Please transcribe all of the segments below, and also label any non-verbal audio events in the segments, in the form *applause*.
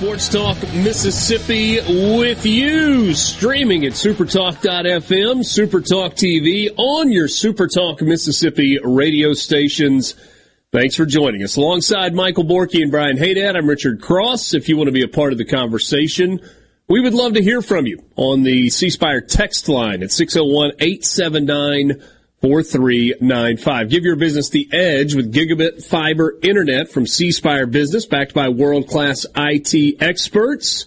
Sports Talk Mississippi with you. Streaming at supertalk.fm, Supertalk TV, on your Supertalk Mississippi radio stations. Thanks for joining us. Alongside Michael Borky and Brian Haydad, I'm Richard Cross. If you want to be a part of the conversation, we would love to hear from you on the C Spire text line at 601 879 4395. Give your business the edge with gigabit fiber internet from C Spire Business, backed by world class IT experts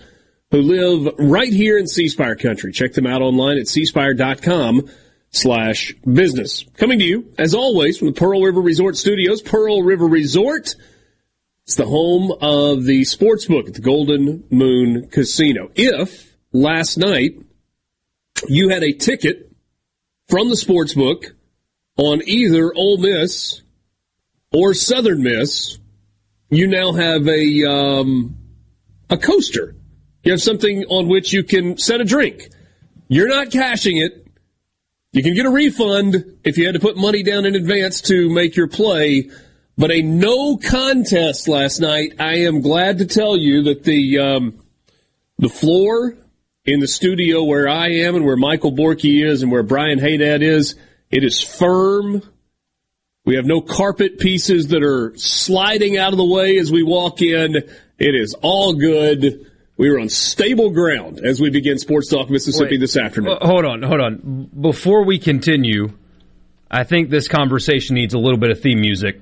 who live right here in C Spire country. Check them out online at cspire.com slash business. Coming to you, as always, from the Pearl River Resort Studios, Pearl River Resort. It's the home of the sports book at the Golden Moon Casino. If last night you had a ticket from the sports book on either Ole Miss or Southern Miss, you now have a um, a coaster. You have something on which you can set a drink. You're not cashing it. You can get a refund if you had to put money down in advance to make your play. But a no contest last night. I am glad to tell you that the um, the floor in the studio where I am and where Michael Borky is and where Brian Haydad is it is firm. We have no carpet pieces that are sliding out of the way as we walk in. It is all good. We are on stable ground as we begin Sports Talk Mississippi Wait, this afternoon. hold on, hold on. Before we continue, I think this conversation needs a little bit of theme music.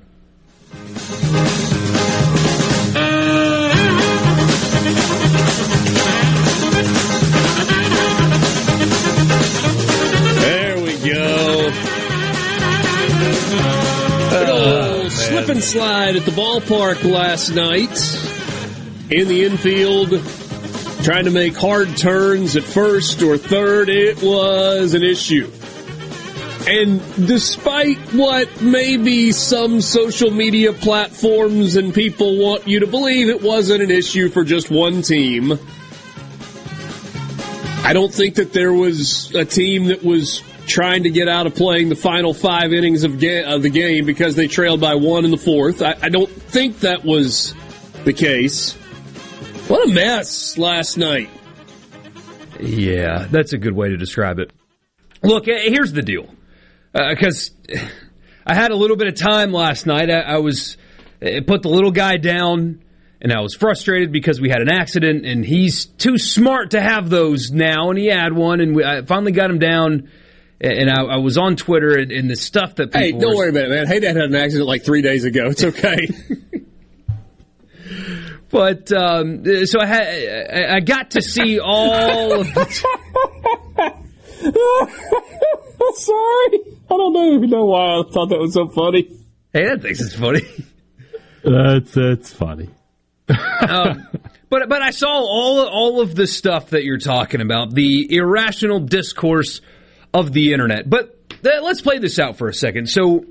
And slide at the ballpark last night in the infield, trying to make hard turns at first or third. It was an issue. And despite what maybe some social media platforms and people want you to believe, it wasn't an issue for just one team. I don't think that there was a team that was trying to get out of playing the final five innings of, ga- of the game because they trailed by one in the fourth. I, I don't think that was the case. What a mess last night. Yeah, that's a good way to describe it. Look, eh, here's the deal. Because I had a little bit of time last night. I, I was eh, put the little guy down, and I was frustrated because we had an accident, and he's too smart to have those now, and he had one, and we, I finally got him down. And I, I was on Twitter, and, and the stuff that people Hey, don't were- worry about it, man. Hey, Dad had an accident like three days ago. It's okay. *laughs* But um, so I had I- I got to see all. Of the, *laughs* Sorry. I don't know, know why I thought that was so funny. hey, that thinks it's funny. That's that's funny. *laughs* um, but but I saw all all of the stuff that you're talking about, the irrational discourse of the internet. But th- let's play this out for a second. So,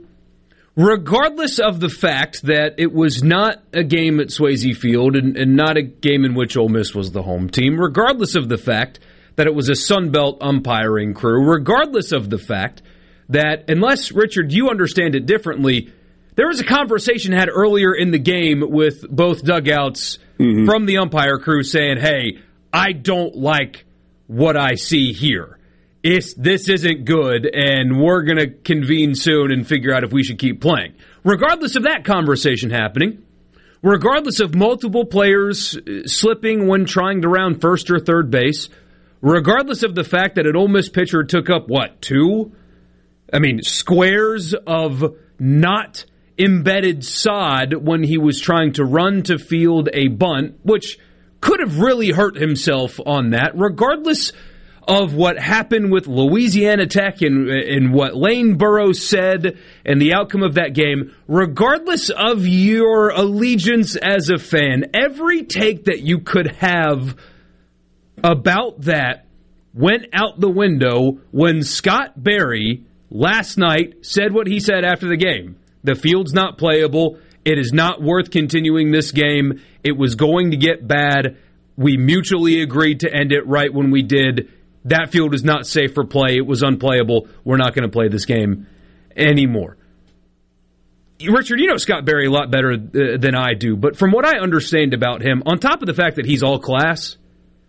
regardless of the fact that it was not a game at Swayze Field and, and not a game in which Ole Miss was the home team, regardless of the fact that it was a Sun Belt umpiring crew, regardless of the fact that unless Richard, you understand it differently, there was a conversation had earlier in the game with both dugouts mm-hmm. from the umpire crew saying, "Hey, I don't like what I see here. It's, this isn't good, and we're going to convene soon and figure out if we should keep playing." Regardless of that conversation happening, regardless of multiple players uh, slipping when trying to round first or third base, regardless of the fact that an Ole Miss pitcher took up what two, I mean squares of not embedded sod when he was trying to run to field a bunt, which could have really hurt himself on that, regardless of what happened with Louisiana Tech and, and what Lane Burroughs said and the outcome of that game, regardless of your allegiance as a fan, every take that you could have about that went out the window when Scott Berry last night said what he said after the game. The field's not playable. It is not worth continuing this game. It was going to get bad. We mutually agreed to end it right when we did that field is not safe for play. It was unplayable. We're not going to play this game anymore. Richard, you know Scott Berry a lot better uh, than I do, but from what I understand about him, on top of the fact that he's all class,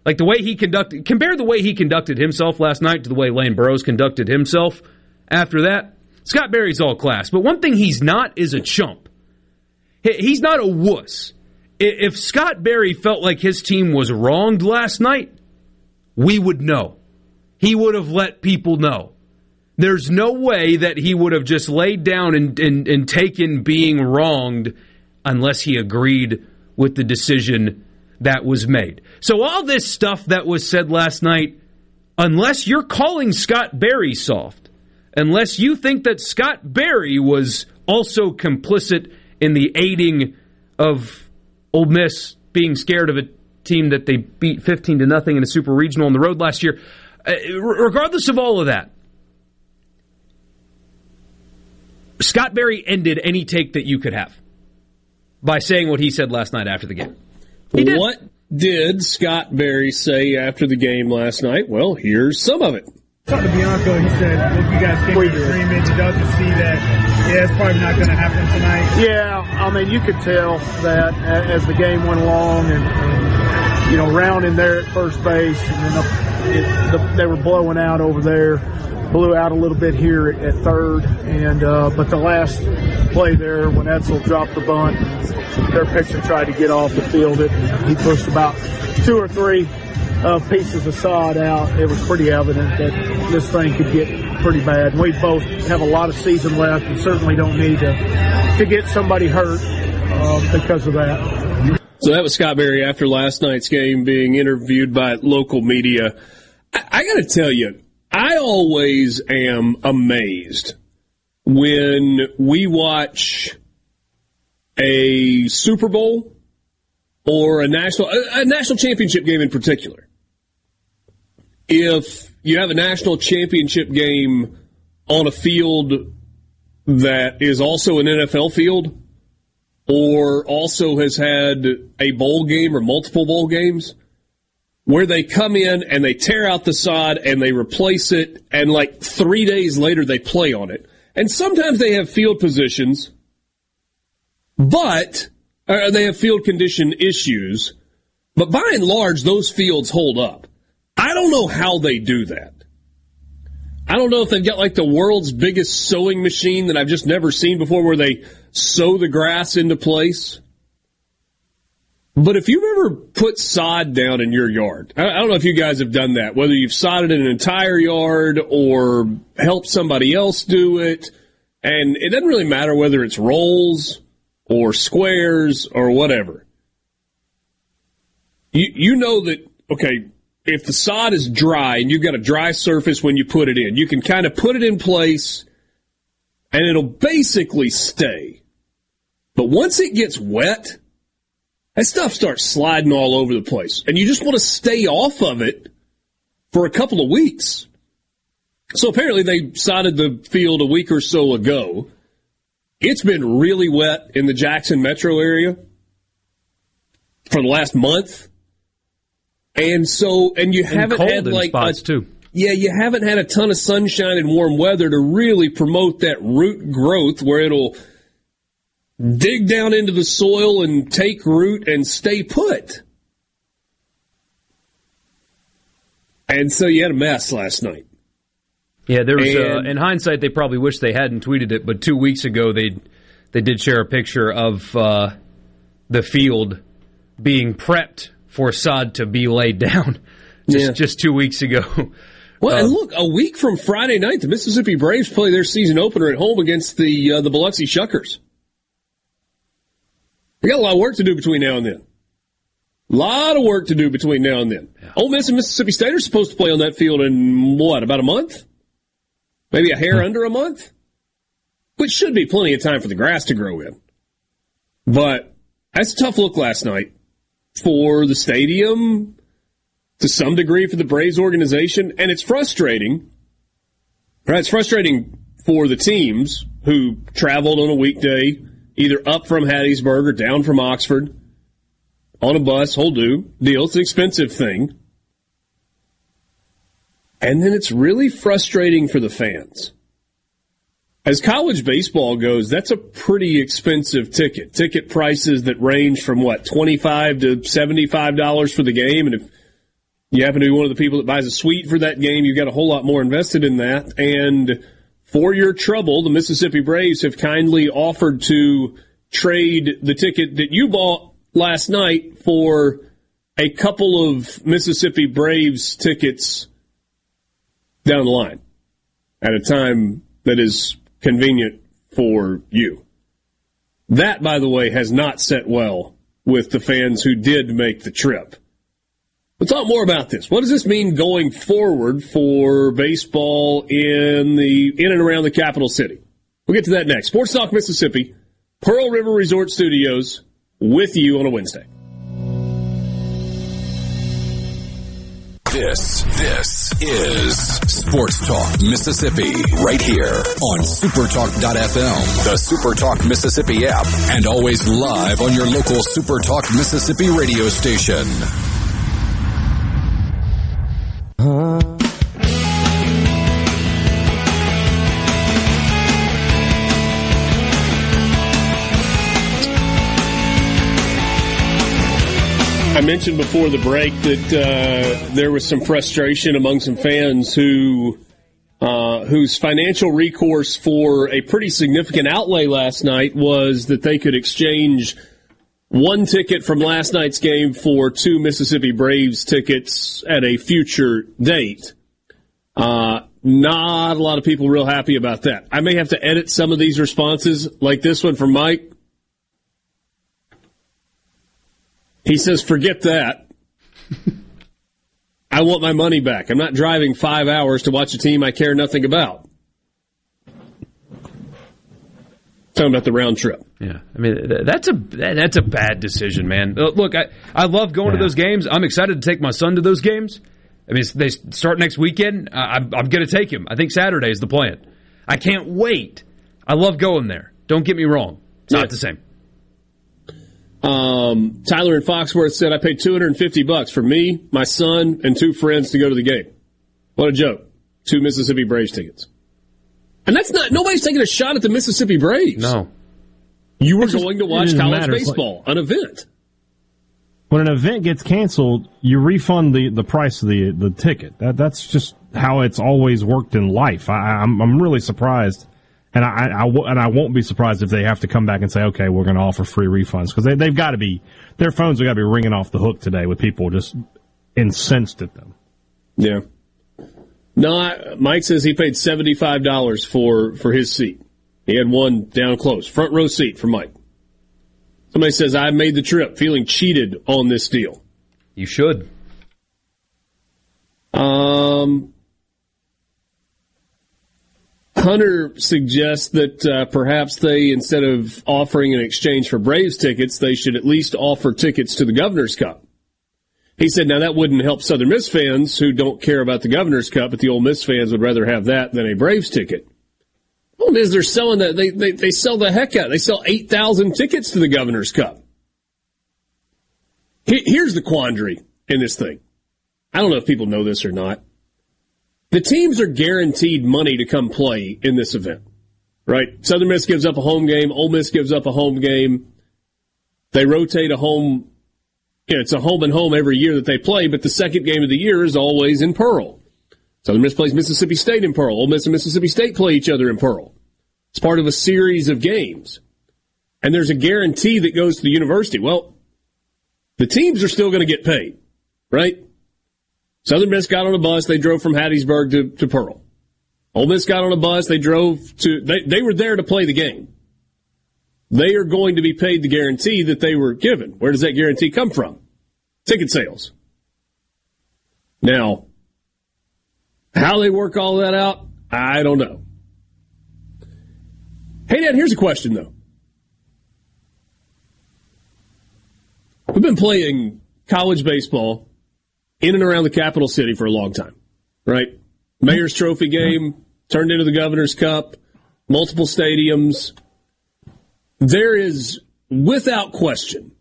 like the way he conducted, compare the way he conducted himself last night to the way Lane Burroughs conducted himself after that. Scott Berry's all class, but one thing he's not is a chump. He's not a wuss. If Scott Berry felt like his team was wronged last night, we would know he would have let people know. There's no way that he would have just laid down and, and, and taken being wronged unless he agreed with the decision that was made. So, all this stuff that was said last night, unless you're calling Scott Berry soft, unless you think that Scott Berry was also complicit in the aiding of Ole Miss being scared of a team that they beat 15 to nothing in a super regional on the road last year, uh, regardless of all of that, Scott Berry ended any take that you could have by saying what he said last night after the game. Did. What did Scott Berry say after the game last night? Well, here's some of it. Talking to Bianco, he said, if you guys came to agreement, you got to see that, yeah, it's probably not going to happen tonight. Yeah, I mean, you could tell that as the game went along and, and you know, rounding there at first base, and then it, the, they were blowing out over there. Blew out a little bit here at third, and uh, but the last play there when Edsall dropped the bunt, their pitcher tried to get off the field. It he pushed about two or three uh, pieces of sod out. It was pretty evident that this thing could get pretty bad. We both have a lot of season left, and certainly don't need to to get somebody hurt uh, because of that. So that was Scott Berry after last night's game being interviewed by local media. I, I got to tell you, I always am amazed when we watch a Super Bowl or a national a, a national championship game in particular. If you have a national championship game on a field that is also an NFL field, or also has had a bowl game or multiple bowl games where they come in and they tear out the sod and they replace it and like three days later they play on it. And sometimes they have field positions, but uh, they have field condition issues. But by and large, those fields hold up. I don't know how they do that. I don't know if they've got like the world's biggest sewing machine that I've just never seen before where they sew the grass into place. But if you've ever put sod down in your yard, I don't know if you guys have done that, whether you've sodded an entire yard or helped somebody else do it. And it doesn't really matter whether it's rolls or squares or whatever. You, you know that, okay, if the sod is dry and you've got a dry surface when you put it in, you can kind of put it in place and it'll basically stay. But once it gets wet, that stuff starts sliding all over the place. And you just want to stay off of it for a couple of weeks. So apparently they sodded the field a week or so ago. It's been really wet in the Jackson metro area for the last month. And so, and you and haven't had like spots a, too. yeah, you haven't had a ton of sunshine and warm weather to really promote that root growth where it'll dig down into the soil and take root and stay put. And so you had a mess last night. Yeah, there was. Uh, in hindsight, they probably wish they hadn't tweeted it, but two weeks ago they they did share a picture of uh, the field being prepped for sod to be laid down. *laughs* Just Yeah. just two weeks ago. Well, and Uh, look, a week from Friday night, the Mississippi Braves play their season opener at home against the uh, the Biloxi Shuckers. We got a lot of work to do between now and then. A lot of work to do between now and then. Ole Miss and Mississippi State are supposed to play on that field in what about a month? Maybe a hair under a month, which should be plenty of time for the grass to grow in. But that's a tough look last night for the stadium, to some degree for the Braves organization, and it's frustrating. Right? It's frustrating for the teams who traveled on a weekday, either up from Hattiesburg or down from Oxford, on a bus, whole do deal. It's an expensive thing. And then it's really frustrating for the fans. As college baseball goes, that's a pretty expensive ticket. Ticket prices that range from what, 25 to $75 for the game. And if you happen to be one of the people that buys a suite for that game, you've got a whole lot more invested in that. And for your trouble, the Mississippi Braves have kindly offered to trade the ticket that you bought last night for a couple of Mississippi Braves tickets down the line at a time that is convenient for you. That, by the way, has not set well with the fans who did make the trip. We'll talk more about this. What does this mean going forward for baseball in the in and around the capital city? We'll get to that next. Sports Talk Mississippi, Pearl River Resort Studios, with you on a Wednesday. This, this is Sports Talk Mississippi right here on supertalk.fm, the Supertalk Mississippi app, and always live on your local Supertalk Mississippi radio station. I mentioned before the break that uh, there was some frustration among some fans who uh, whose financial recourse for a pretty significant outlay last night was that they could exchange one ticket from last night's game for two Mississippi Braves tickets at a future date. Uh, not a lot of people real happy about that. I may have to edit some of these responses, like this one from Mike. He says, forget that. *laughs* I want my money back. I'm not driving five hours to watch a team I care nothing about. Talking about the round trip. Yeah, I mean that's a that's a bad decision, man. Uh, Look, I I love going to those games. I'm excited to take my son to those games. I mean, they start next weekend. I, I'm, I'm going to take him. I think Saturday is the plan. I can't wait. I love going there. Don't get me wrong. It's Yeah. not the same. Um, Tyler in Foxworth said, I paid 250 bucks for me, my son, and two friends to go to the game. What a joke. Two Mississippi Braves tickets. And that's not, nobody's taking a shot at the Mississippi Braves. No. You were just- going to watch college matter. It's like- baseball, an event. When an event gets canceled, you refund the, the price of the the ticket. That that's just how it's always worked in life. I, I'm I'm really surprised, and I, I, I w- and I won't be surprised if they have to come back and say, okay, we're going to offer free refunds because they they've got to be their phones have got to be ringing off the hook today with people just incensed at them. Yeah. No, I, Mike says he paid $75 for, for his seat. He had one down close, front row seat for Mike. Somebody says, I made the trip feeling cheated on this deal. You should. Um, Hunter suggests that uh, perhaps they, instead of offering an exchange for Braves tickets, they should at least offer tickets to the Governor's Cup. He said, now that wouldn't help Southern Miss fans who don't care about the Governor's Cup, but the Ole Miss fans would rather have that than a Braves ticket. Problem is, they're selling that, they, they, they sell the heck out. They sell 8,000 tickets to the Governor's Cup. Here's the quandary in this thing. I don't know if people know this or not. the teams are guaranteed money to come play in this event, right? Southern Miss gives up a home game. Ole Miss gives up a home game. They rotate a home. Know, it's a home and home every year that they play, but the second game of the year is always in Pearl. Southern Miss plays Mississippi State in Pearl. Ole Miss and Mississippi State play each other in Pearl. It's part of a series of games. And there's a guarantee that goes to the university. Well, the teams are still going to get paid, right? Southern Miss got on a bus. They drove from Hattiesburg to, to Pearl. Ole Miss got on a bus. They drove to, they, they were there to play the game. They are going to be paid the guarantee that they were given. Where does that guarantee come from? Ticket sales. Now, how they work all that out, I don't know. Hey, Dad, here's a question, though. We've been playing college baseball in and around the capital city for a long time, right? Mayor's Trophy game turned into the Governor's Cup, multiple stadiums. There is, without question,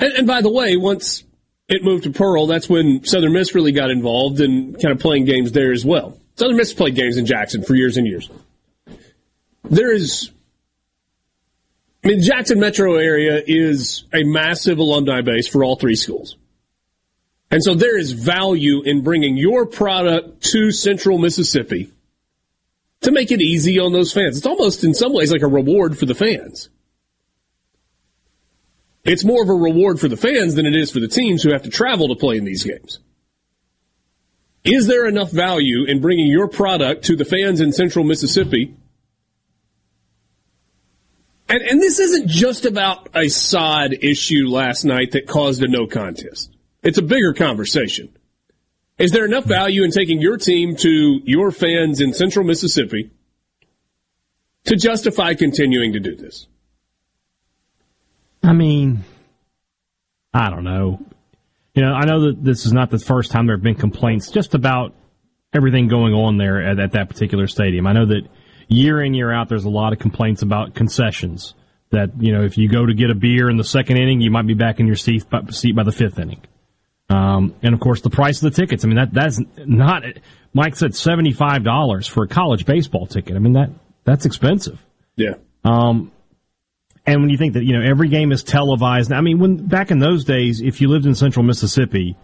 and, and by the way, once it moved to Pearl, that's when Southern Miss really got involved and kind of playing games there as well. Southern Miss played games in Jackson for years and years. There is, I mean, Jackson metro area is a massive alumni base for all three schools. And so there is value in bringing your product to central Mississippi to make it easy on those fans. It's almost in some ways like a reward for the fans. It's more of a reward for the fans than it is for the teams who have to travel to play in these games. Is there enough value in bringing your product to the fans in central Mississippi? And, and this isn't just about a sod issue last night that caused a no contest. It's a bigger conversation. Is there enough value in taking your team to your fans in central Mississippi to justify continuing to do this? I mean, I don't know. You know, I know that this is not the first time there have been complaints just about everything going on there at, at that particular stadium. I know that year in, year out, there's a lot of complaints about concessions. That, you know, if you go to get a beer in the second inning, you might be back in your seat by, seat by the fifth inning. Um, and of course, the price of the tickets. I mean, that that's not. Mike said seventy five dollars for a college baseball ticket. I mean that that's expensive. Yeah. Um, and when you think that you know every game is televised, I mean, when back in those days, if you lived in Central Mississippi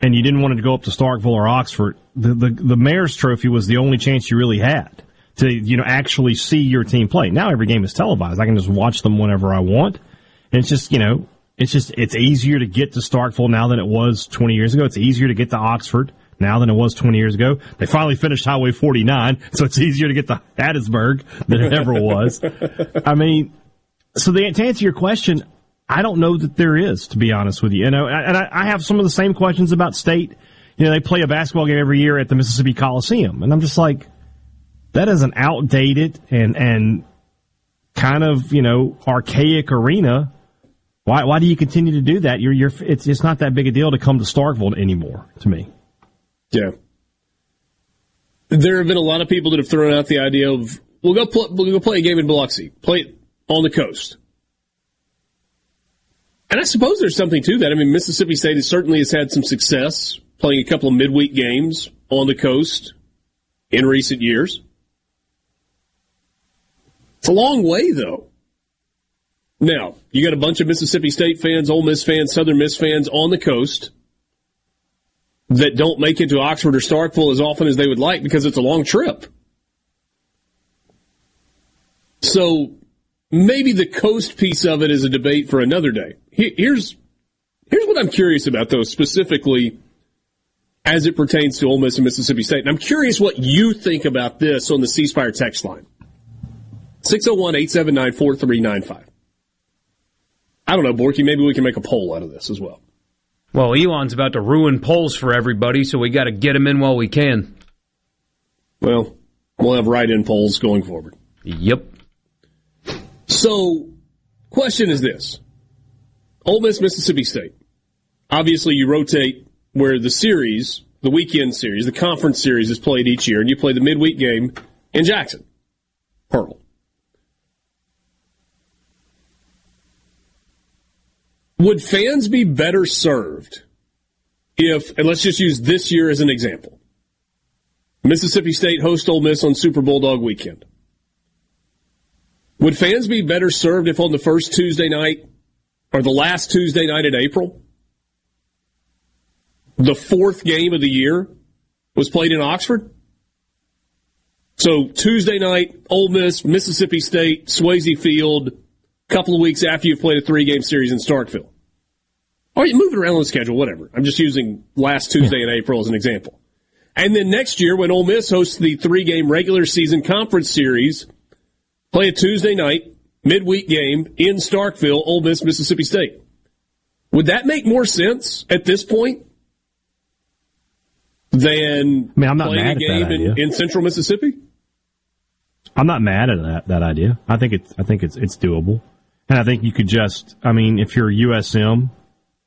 and you didn't want to go up to Starkville or Oxford, the the, the Mayor's Trophy was the only chance you really had to you know actually see your team play. Now every game is televised. I can just watch them whenever I want. And it's just you know it's just it's easier to get to Starkville now than it was 20 years ago. It's easier to get to Oxford now than it was 20 years ago. They finally finished Highway 49, *laughs* so it's easier to get to Hattiesburg than it ever was. *laughs* I mean, so the, to answer your question, I don't know that there is, to be honest with you. You know, and I, I have some of the same questions about state. You know, they play a basketball game every year at the Mississippi Coliseum, and I'm just like, that is an outdated and and kind of you know archaic arena why, why do you continue to do that? You're, you're, it's, it's not that big a deal to come to Starkville anymore, to me. Yeah. There have been a lot of people that have thrown out the idea of, we'll go, pl- we'll go play a game in Biloxi, play on the coast. And I suppose there's something to that. I mean, Mississippi State certainly has had some success playing a couple of midweek games on the coast in recent years. It's a long way, though. Now, you got a bunch of Mississippi State fans, Ole Miss fans, Southern Miss fans on the coast that don't make it to Oxford or Starkville as often as they would like because it's a long trip. So maybe the coast piece of it is a debate for another day. Here's here's what I'm curious about though, specifically as it pertains to Ole Miss and Mississippi State. And I'm curious what you think about this on the C Spire text line. 601 879 4395. I don't know, Borky. Maybe we can make a poll out of this as well. Well, Elon's about to ruin polls for everybody, so we got to get him in while we can. Well, we'll have write-in polls going forward. Yep. So, question is this: Ole Miss, Mississippi State. Obviously, you rotate where the series, the weekend series, the conference series is played each year, and you play the midweek game in Jackson, Pearl. Would fans be better served if, and let's just use this year as an example, Mississippi State host Ole Miss on Super Bulldog weekend. Would fans be better served if on the first Tuesday night or the last Tuesday night in April, the fourth game of the year was played in Oxford? So Tuesday night, Ole Miss, Mississippi State, Swayze Field, a couple of weeks after you've played a three game series in Starkville. Or you move it around the schedule, whatever. I'm just using last Tuesday in April as an example. And then next year, when Ole Miss hosts the three game regular season conference series, play a Tuesday night midweek game in Starkville, Ole Miss, Mississippi State. Would that make more sense at this point than I mean, I'm not playing mad a game in, in Central Mississippi? I'm not mad at that that idea. I think it's I think it's it's doable, and I think you could just I mean if you're USM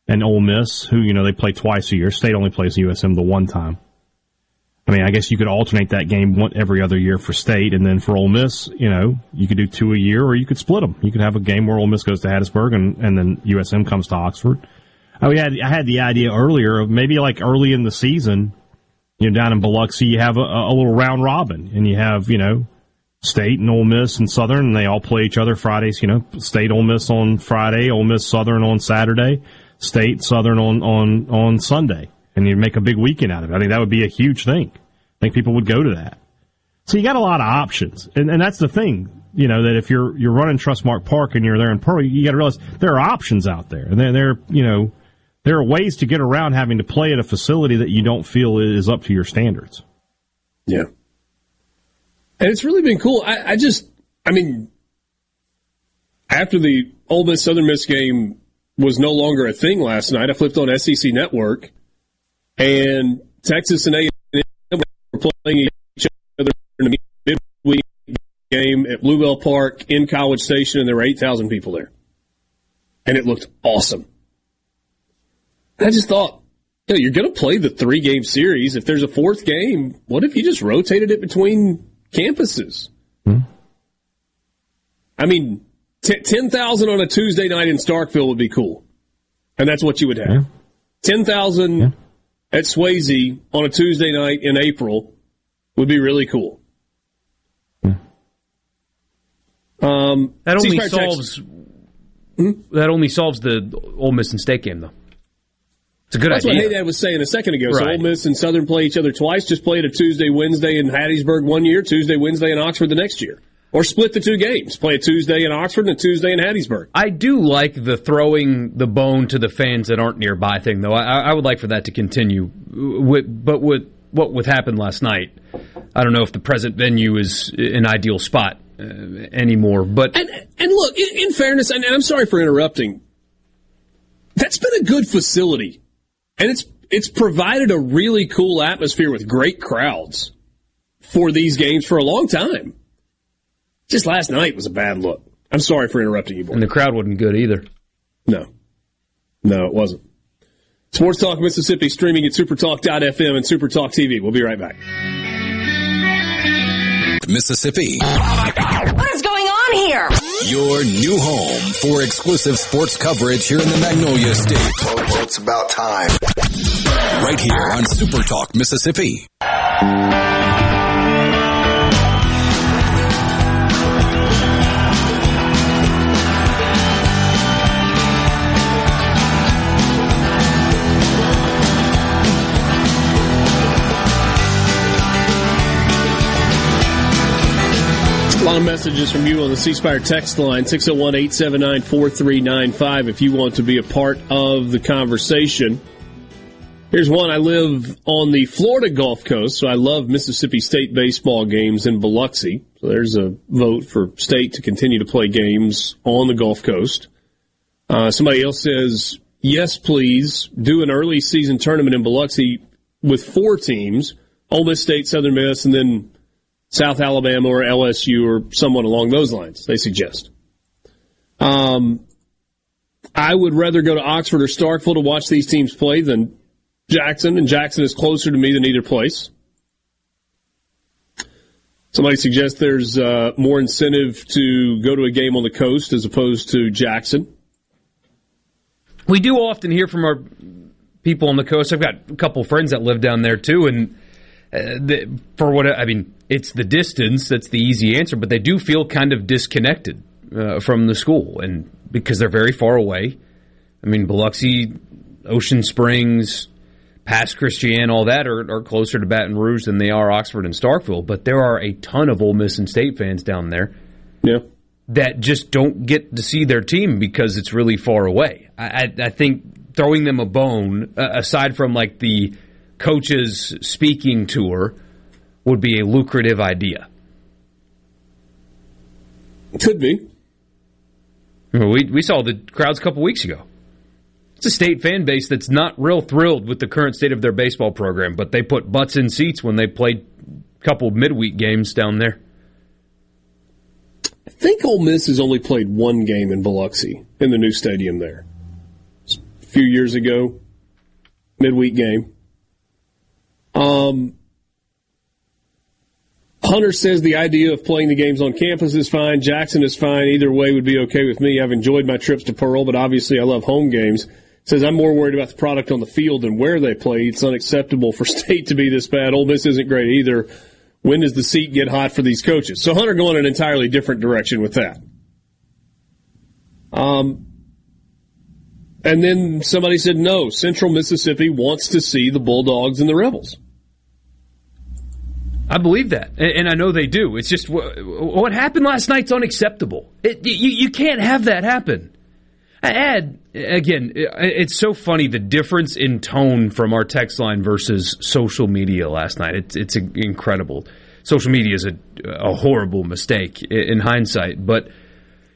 and Ole Miss, who you know they play twice a year, State only plays USM the one time. I mean, I guess you could alternate that game one, every other year for State, and then for Ole Miss, you know, you could do two a year, or you could split them. You could have a game where Ole Miss goes to Hattiesburg, and, and then USM comes to Oxford. I mean, I had, I had the idea earlier of maybe like early in the season, you know, down in Biloxi, you have a, a little round robin, and you have you know State and Ole Miss and Southern, and they all play each other Fridays. You know, State Ole Miss on Friday, Ole Miss Southern on Saturday, State Southern on on on Sunday, and you make a big weekend out of it. I think that would be a huge thing. I think people would go to that. So you got a lot of options, and and that's the thing. You know that if you're you're running Trustmark Park and you're there in Pearl, you got to realize there are options out there, and there there you know there are ways to get around having to play at a facility that you don't feel is up to your standards. Yeah. And it's really been cool. I, I just, I mean, after the Ole Miss Southern Miss game was no longer a thing last night, I flipped on SEC Network, and Texas and A&M were playing each other in a midweek game at Blue Bell Park in College Station, and there were 8,000 people there. And it looked awesome. I just thought, you know, you're going to play the three game series. If there's a fourth game, what if you just rotated it between campuses? Hmm. I mean, t- 10,000 on a Tuesday night in Starkville would be cool. And that's what you would have. 10,000 at Swayze on a Tuesday night in April would be really cool. Um, That only solves that only solves the Ole Miss and State game though. It's a good That's idea. what Haydad was saying a second ago. So Ole Miss and Southern play each other twice. Just play it a Tuesday, Wednesday in Hattiesburg one year, Tuesday, Wednesday in Oxford the next year. Or split the two games. Play a Tuesday in Oxford and a Tuesday in Hattiesburg. I do like the throwing the bone to the fans that aren't nearby thing, though. I, I would like for that to continue. With, but with what with happened last night, I don't know if the present venue is an ideal spot uh, anymore. But And and look, in, in fairness, and, and I'm sorry for interrupting. That's been a good facility, and it's it's provided a really cool atmosphere with great crowds for these games for a long time. Just last night was a bad look. I'm sorry for interrupting you, boy. and the crowd wasn't good either. No. No, it wasn't. Sports Talk Mississippi streaming at supertalk.fm and supertalk TV. We'll be right back. Mississippi, What is going on here? your new home for exclusive sports coverage here in the Magnolia State. It's about time. Right here on Super Talk Mississippi. A lot of messages from you on the C Spire text line, 601 879 4395, if you want to be a part of the conversation. Here's one. I live on the Florida Gulf Coast, so I love Mississippi State baseball games in Biloxi. So there's a vote for State to continue to play games on the Gulf Coast. Uh, somebody else says, yes, please, do an early season tournament in Biloxi with four teams Ole Miss State, Southern Miss, and then South Alabama or LSU or someone along those lines, they suggest. Um, I would rather go to Oxford or Starkville to watch these teams play than Jackson, and Jackson is closer to me than either place. Somebody suggests there's uh, more incentive to go to a game on the coast as opposed to Jackson. We do often hear from our people on the coast. I've got a couple friends that live down there too, and uh, the, for what I mean, it's the distance that's the easy answer, but they do feel kind of disconnected uh, from the school, and because they're very far away. I mean, Biloxi, Ocean Springs, Pass Christian, all that are, are closer to Baton Rouge than they are Oxford and Starkville. But there are a ton of Ole Miss and State fans down there. Yeah. That just don't get to see their team because it's really far away. I, I, I think throwing them a bone, uh, aside from like the coaches speaking tour, would be a lucrative idea. Could be. We we saw the crowds a couple weeks ago. It's a state fan base that's not real thrilled with the current state of their baseball program, but they put butts in seats when they played a couple midweek games down there. I think Ole Miss has only played one game in Biloxi in the new stadium there. A few years ago, midweek game. Um, Hunter says the idea of playing the games on campus is fine. Jackson is fine. Either way would be okay with me. I've enjoyed my trips to Pearl, but obviously I love home games. Says I'm more worried about the product on the field than where they play. It's unacceptable for *laughs* state to be this bad. Ole Miss isn't great either. When does the seat get hot for these coaches? So Hunter going an entirely different direction with that. Um, and then somebody said no. Central Mississippi wants to see the Bulldogs and the Rebels. I believe that, and, I know they do. It's just what happened last night's unacceptable. It, you, you can't have that happen. I add again, it's so funny the difference in tone from our text line versus social media last night. It's it's incredible. Social media is a, a horrible mistake in hindsight, but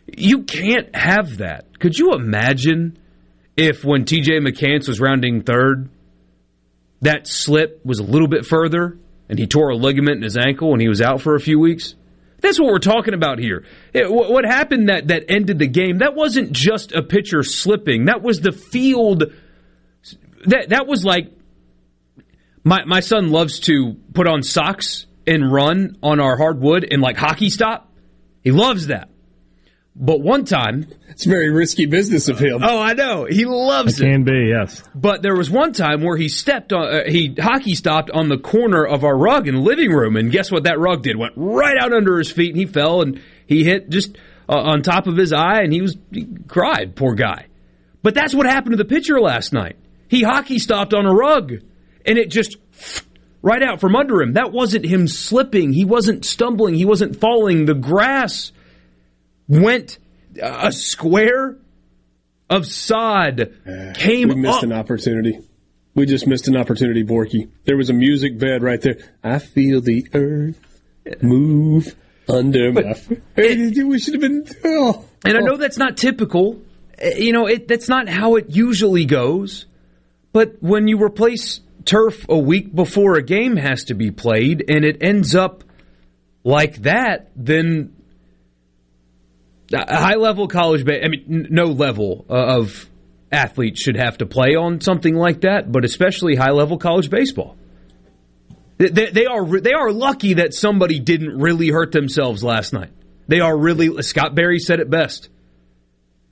you can't have that. Could you imagine if when TJ McCants was rounding third, that slip was a little bit further and he tore a ligament in his ankle and he was out for a few weeks? That's what we're talking about here. It, what happened that, that ended the game, that wasn't just a pitcher slipping. That was the field. That, that was like my, my son loves to put on socks and run on our hardwood and like hockey stop. He loves that. But one time, it's very risky business of him. Oh, I know. He loves it. Can be, yes. But there was one time where he stepped on, uh, he hockey stopped on the corner of our rug in the living room, and guess what that rug did? Went right out under his feet, and he fell, and he hit just uh, on top of his eye, and he was he cried, poor guy. But that's what happened to the pitcher last night. He hockey stopped on a rug, and it just right out from under him. That wasn't him slipping. He wasn't stumbling. He wasn't falling. The grass went a square of sod uh, came we missed up. an opportunity. We just missed an opportunity, Borky. There was a music bed right there. I feel the earth move under but my feet. We should have been. Oh, and I know that's not typical. Eh, you know, it, that's not how it usually goes. But when you replace turf a week before a game has to be played and it ends up like that, then high level college, ba- I mean, no level uh, of athlete should have to play on something like that, but especially high level college baseball. They, they, are they are lucky that somebody didn't really hurt themselves last night. They are really. Scott Berry said it best.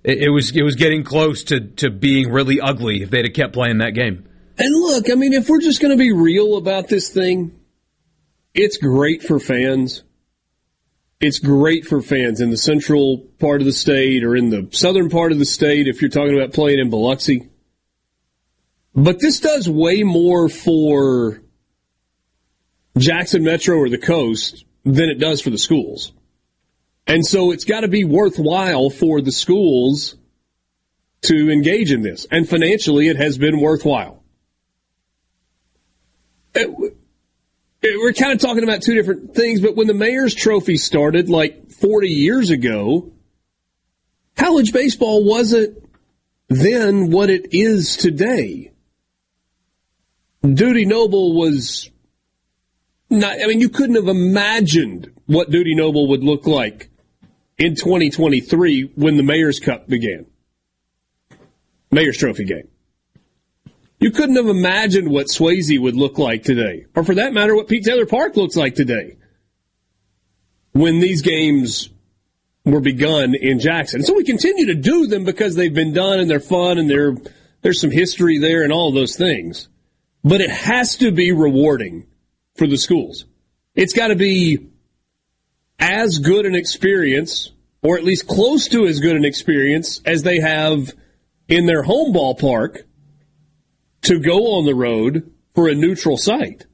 It, it was it was getting close to to being really ugly if they'd have kept playing that game. And look, I mean, if we're just going to be real about this thing, it's great for fans it's great for fans in the central part of the state or in the southern part of the state if you're talking about playing in Biloxi. But this does way more for Jackson Metro or the coast than it does for the schools. And so it's got to be worthwhile for the schools to engage in this. And financially, it has been worthwhile. We're kind of talking about two different things, but when the Mayor's Trophy started like 40 years ago, college baseball wasn't then what it is today. Dudy Noble was not, I mean, you couldn't have imagined what Dudy Noble would look like in 2023 when the Mayor's Cup began. Mayor's Trophy game. You couldn't have imagined what Swayze would look like today, or for that matter, what Pete Taylor Park looks like today when these games were begun in Jackson. So we continue to do them because they've been done and they're fun and they're, there's some history there and all those things. But it has to be rewarding for the schools. It's got to be as good an experience, or at least close to as good an experience as they have in their home ballpark to go on the road for a neutral site.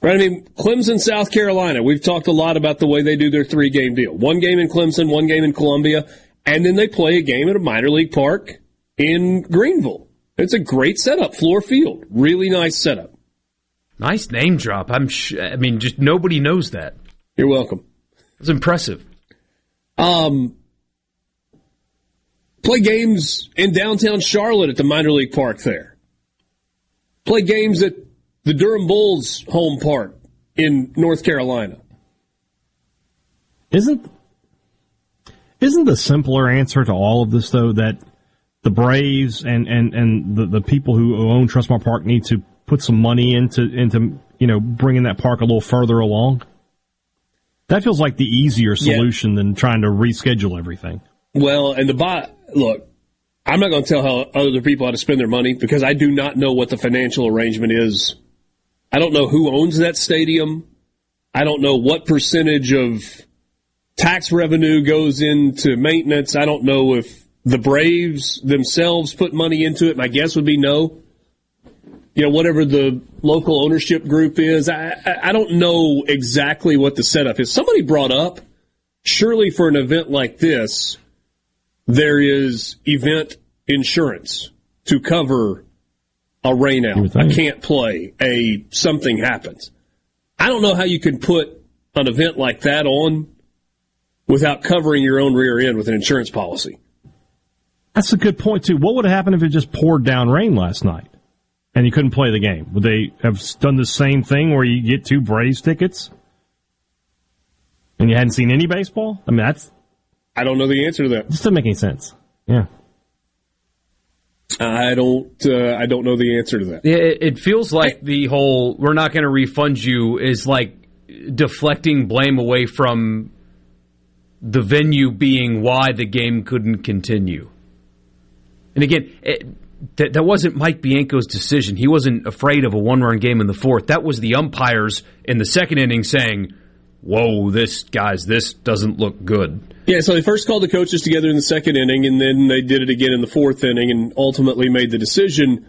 Right? I mean, Clemson, South Carolina, we've talked a lot about the way they do their three game deal. One game in Clemson, one game in Columbia, and then they play a game at a minor league park in Greenville. It's a great setup, Fluor Field. Really nice setup. Nice name drop. I'm. Sh- I mean, just nobody knows that. You're welcome. It's impressive. Um, play games in downtown Charlotte at the minor league park there. Play games at the Durham Bulls home park in North Carolina. Isn't isn't the simpler answer to all of this though that the Braves and and and the, the people who own Trustmark Park need to put some money into into you know bringing that park a little further along? That feels like the easier solution yeah. than trying to reschedule everything. Well, and the bot look, I'm not going to tell how other people how to spend their money because I do not know what the financial arrangement is I don't know who owns that stadium. I don't know what percentage of tax revenue goes into maintenance. I don't know if the Braves themselves put money into it. My guess would be no. You know, whatever the local ownership group is, I, I don't know exactly what the setup is. Somebody brought up, surely for an event like this, there is event insurance to cover a rainout, I can't play, a something happens. I don't know how you can put an event like that on without covering your own rear end with an insurance policy. That's a good point too. What would have happened if it just poured down rain last night and you couldn't play the game? Would they have done the same thing where you get two Braves tickets and you hadn't seen any baseball? I mean, that's. I don't know the answer to that. This doesn't make any sense. Yeah. I don't. Uh, I don't know the answer to that. It, it feels like the whole "we're not going to refund you" is like deflecting blame away from the venue being why the game couldn't continue. And again, it, that, that wasn't Mike Bianco's decision. He wasn't afraid of a one-run game in the fourth. That was the umpires in the second inning saying, "Whoa, this guys, this doesn't look good." Yeah, so they first called the coaches together in the second inning, and then they did it again in the fourth inning, and ultimately made the decision.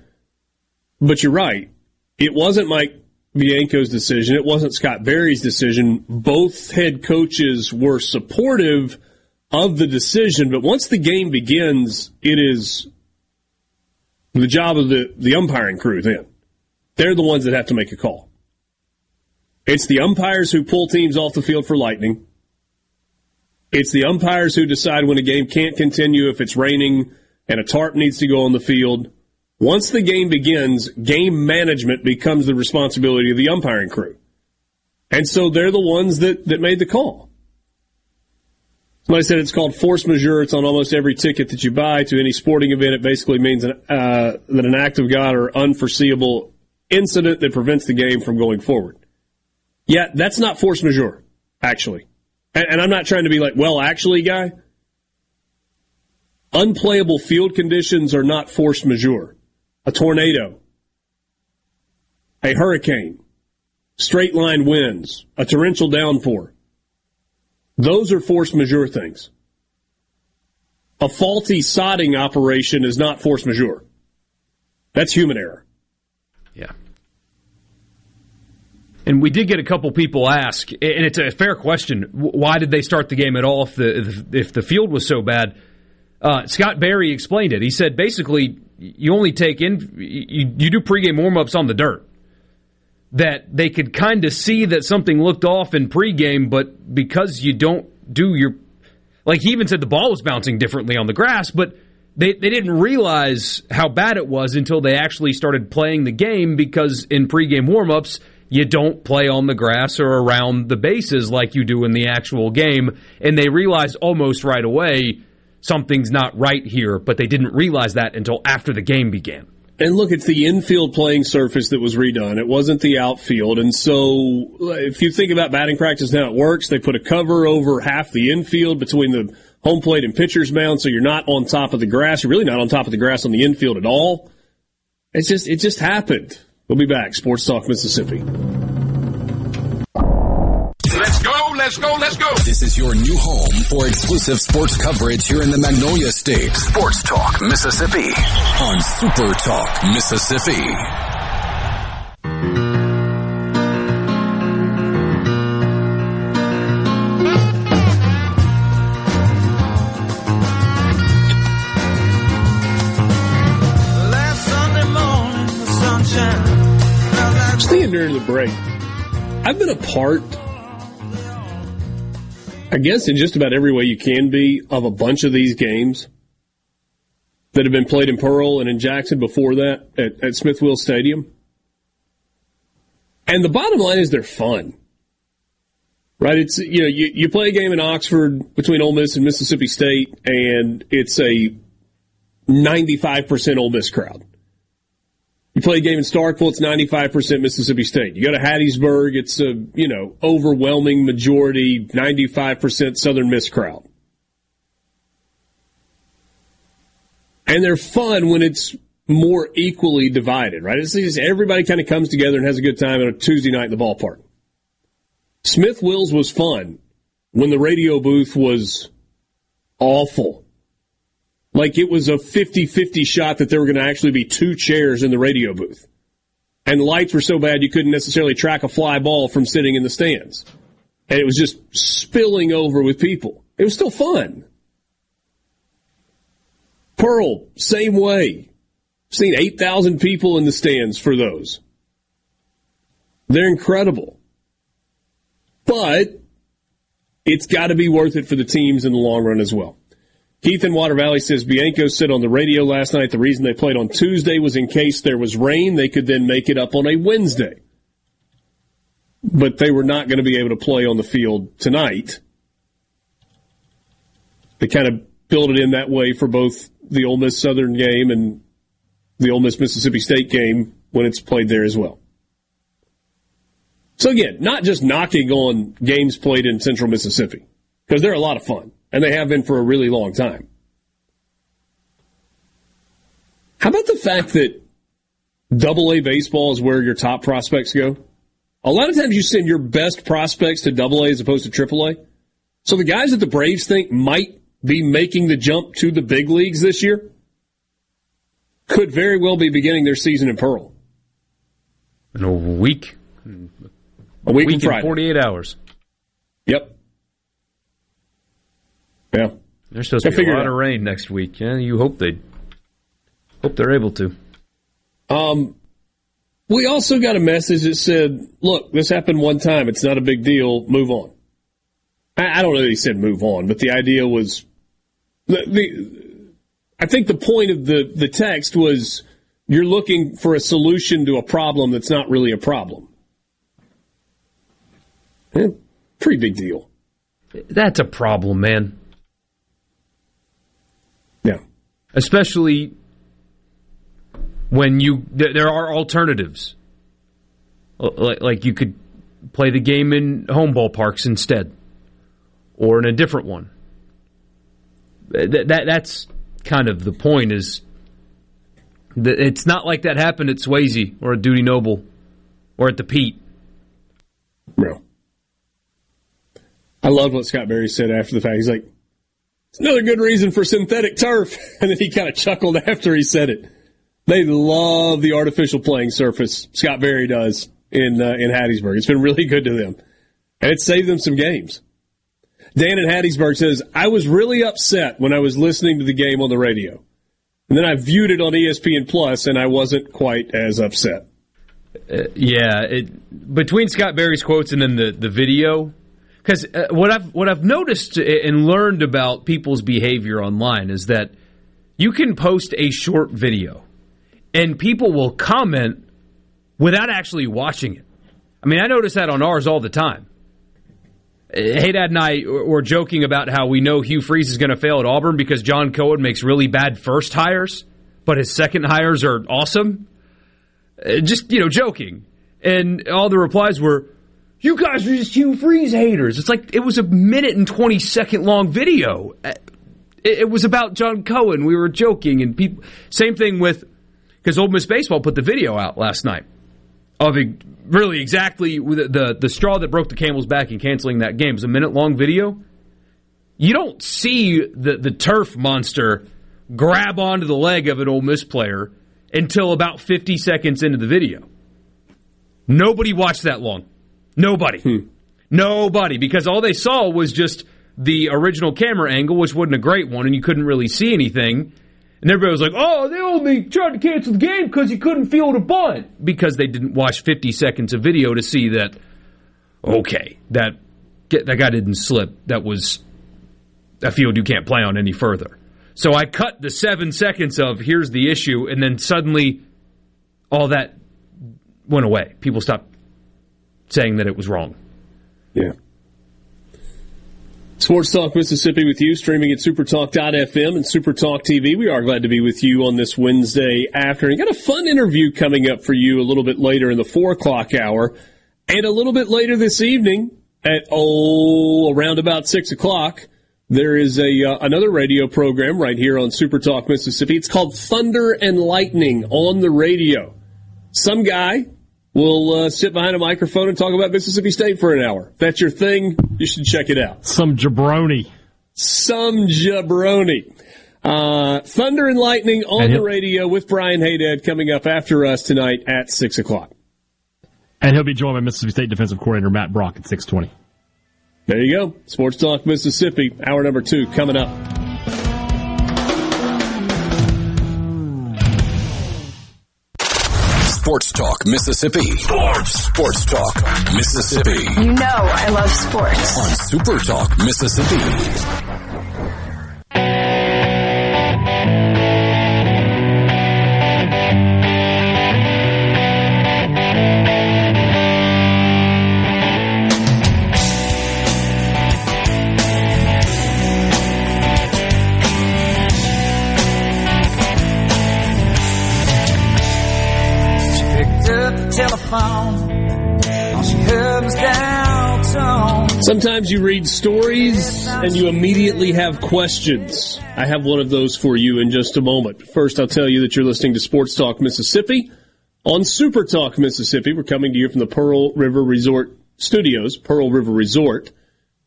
But you're right; it wasn't Mike Bianco's decision. It wasn't Scott Berry's decision. Both head coaches were supportive of the decision, but once the game begins, it is the job of the, the umpiring crew then. They're the ones that have to make a call. It's the umpires who pull teams off the field for lightning. It's the umpires who decide when a game can't continue if it's raining and a tarp needs to go on the field. Once the game begins, game management becomes the responsibility of the umpiring crew. And so they're the ones that, that made the call. Somebody said it's called force majeure. It's on almost every ticket that you buy to any sporting event. It basically means an, uh, that an act of God or unforeseeable incident that prevents the game from going forward. Yeah, that's not force majeure, actually and, and I'm not trying to be like, well, actually, guy, unplayable field conditions are not force majeure. A tornado, a hurricane, straight line winds, a torrential downpour. Those are force majeure things. A faulty sodding operation is not force majeure. That's human error. Yeah. And we did get a couple people ask, and it's a fair question. Why did they start the game at all if the if the field was so bad? Uh, Scott Berry explained it. He said basically you only take in you, you do pregame warmups on the dirt. That they could kind of see that something looked off in pregame, but because you don't do your like he even said the ball was bouncing differently on the grass, but they, they didn't realize how bad it was until they actually started playing the game because in pregame warmups – you don't play on the grass or around the bases like you do in the actual game. And they realized almost right away something's not right here, but they didn't realize that until after the game began. And look, it's the infield playing surface that was redone. It wasn't the outfield. And so if you think about batting practice now, it works. They put a cover over half the infield between the home plate and pitcher's mound, so you're not on top of the grass. You're really not on top of the grass on the infield at all. It's just, it just happened We'll be back. Sports Talk Mississippi. Let's go, let's go, let's go. This is your new home for exclusive sports coverage here in the Magnolia State. Sports Talk Mississippi on Super Talk Mississippi. During the break, I've been a part, I guess, in just about every way you can be, of a bunch of these games that have been played in Pearl and in Jackson before that at, at Smith Wills Stadium. And the bottom line is they're fun. Right? It's, you know, you, you play a game in Oxford between Ole Miss and Mississippi State, and it's a 95% Ole Miss crowd. You play a game in Starkville, it's 95% Mississippi State. You go to Hattiesburg, it's a, you know, overwhelming majority, 95% Southern Miss crowd. And they're fun when it's more equally divided, right? It's just everybody kind of comes together and has a good time on a Tuesday night in the ballpark. Smith Wills was fun when the radio booth was awful. Like it was a 50 50 shot that there were going to actually be two chairs in the radio booth. And lights were so bad you couldn't necessarily track a fly ball from sitting in the stands. And it was just spilling over with people. It was still fun. Pearl, same way. Seen 8,000 people in the stands for those. They're incredible. But it's got to be worth it for the teams in the long run as well. Keith in Water Valley says Bianco said on the radio last night the reason they played on Tuesday was in case there was rain, they could then make it up on a Wednesday. But they were not going to be able to play on the field tonight. They kind of built it in that way for both the Ole Miss Southern game and the Ole Miss Mississippi State game when it's played there as well. So again, not just knocking on games played in Central Mississippi because they're a lot of fun and they have been for a really long time. How about the fact that double A baseball is where your top prospects go? A lot of times you send your best prospects to double A as opposed to triple A. So the guys that the Braves think might be making the jump to the big leagues this year could very well be beginning their season in Pearl. In a week. A week, week and Friday. 48 hours. Yep. Yeah. There's supposed to be a lot of rain next week. Yeah, you hope they hope they're able to. Um, we also got a message that said, "Look, this happened one time. It's not a big deal. Move on." I, I don't know that he said move on, but the idea was the, the I think the point of the the text was you're looking for a solution to a problem that's not really a problem. Yeah, pretty big deal. That's a problem, man. Yeah. Especially when you there are alternatives. Like you could play the game in home ballparks instead, or in a different one. That, that that's kind of the point. Is that it's not like that happened at Swayze or at Dudy Noble or at the Pete. No. I loved what Scott Berry said after the fact. He's like, it's another good reason for synthetic turf. *laughs* And then he kind of chuckled after he said it. They love the artificial playing surface. Scott Berry does in uh, in Hattiesburg. It's been really good to them, and it saved them some games. Dan in Hattiesburg says, "I was really upset when I was listening to the game on the radio, and then I viewed it on ESPN Plus, and I wasn't quite as upset." Uh, yeah, it, between Scott Berry's quotes and then the the video, because uh, what I've what I've noticed and learned about people's behavior online is that you can post a short video and people will comment without actually watching it. I mean, I notice that on ours all the time. Hey, Dad and I were joking about how we know Hugh Freeze is going to fail at Auburn because John Cohen makes really bad first hires, but his second hires are awesome. Just, you know, joking. And all the replies were, you guys are just Hugh Freeze haters. It's like it was a minute and 20 second long video. Uh, it was about John Cohen. We were joking, and people. Same thing with because Ole Miss baseball put the video out last night, of really exactly the, the, the straw that broke the camel's back in canceling that game. It was a minute long video. You don't see the, the turf monster grab onto the leg of an Ole Miss player until about 50 seconds into the video. Nobody watched that long. Nobody. Hmm. Nobody. Because all they saw was just the original camera angle, which wasn't a great one, and you couldn't really see anything. And everybody was like, oh, they only tried to cancel the game because you couldn't field a bunt. Because they didn't watch 50 seconds of video to see that, okay, that, that guy didn't slip. That was a field you can't play on any further. So I cut the seven seconds of here's the issue, and then suddenly all that went away. People stopped saying that it was wrong. Yeah. Sports Talk Mississippi with you, streaming at supertalk.fm and supertalk TV. We are glad to be with you on this Wednesday afternoon. Got a fun interview coming up for you a little bit later in the four o'clock hour, and a little bit later this evening at oh around about six o'clock. There is a uh, another radio program right here on Supertalk Mississippi. It's called Thunder and Lightning on the radio. Some guy will uh, sit behind a microphone and talk about Mississippi State for an hour. If that's your thing, you should check it out. Some jabroni. Some jabroni. Uh, Thunder and Lightning on and the radio with Brian Hadad coming up after us tonight at 6 o'clock. And he'll be joined by Mississippi State defensive coordinator Matt Brock at 620. There you go. Sports Talk Mississippi, hour number two coming up. Sports Talk Mississippi. Sports. Sports Talk Mississippi. You know I love sports. On Super Talk Mississippi. Sometimes you read stories and you immediately have questions. I have one of those for you in just a moment. First, I'll tell you that you're listening to Sports Talk Mississippi on Super Talk Mississippi. We're coming to you from the Pearl River Resort Studios. Pearl River Resort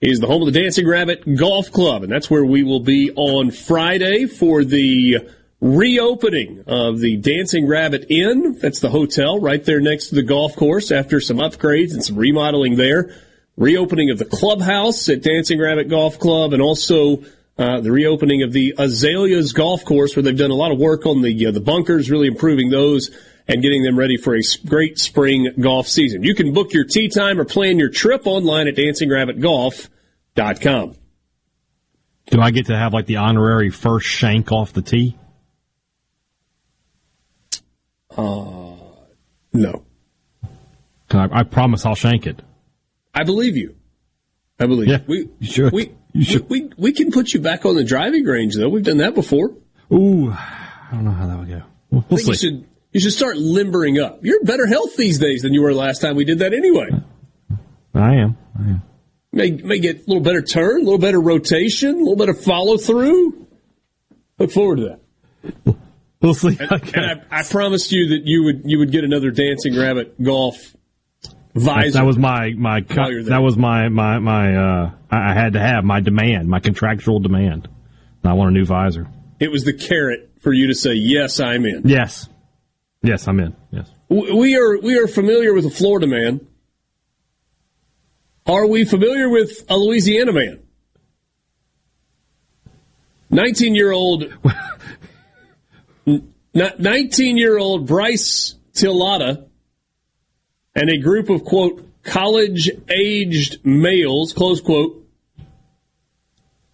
is the home of the Dancing Rabbit Golf Club, and that's where we will be on Friday for the reopening of the Dancing Rabbit Inn. That's the hotel right there next to the golf course after some upgrades and some remodeling there reopening of the clubhouse at Dancing Rabbit Golf Club, and also uh, the reopening of the Azaleas Golf Course, where they've done a lot of work on the uh, the bunkers, really improving those and getting them ready for a great spring golf season. You can book your tee time or plan your trip online at dancingrabbitgolf.com. Do I get to have like the honorary first shank off the tee? Uh, no. I, I promise I'll shank it. I believe you. I believe yeah, we you should. We, you should. We, we, we can put you back on the driving range though. We've done that before. Ooh, I don't know how that would go. We'll, we'll see. You should you should start limbering up. You're in better health these days than you were last time we did that anyway. I am. I am. May may get a little better turn, a little better rotation, a little better follow through. Look forward to that. We'll see. And, and I, I promised you that you would you would get another dancing rabbit golf visor. That was my my that was my my my uh I had to have my demand, my contractual demand. I want a new visor. It was the carrot for you to say yes, I'm in. Yes, yes, I'm in. Yes, we are we are familiar with a Florida man. Are we familiar with a Louisiana man? Nineteen year old. *laughs* 19 year old Bryce Tilada and a group of, quote, college aged males, close quote,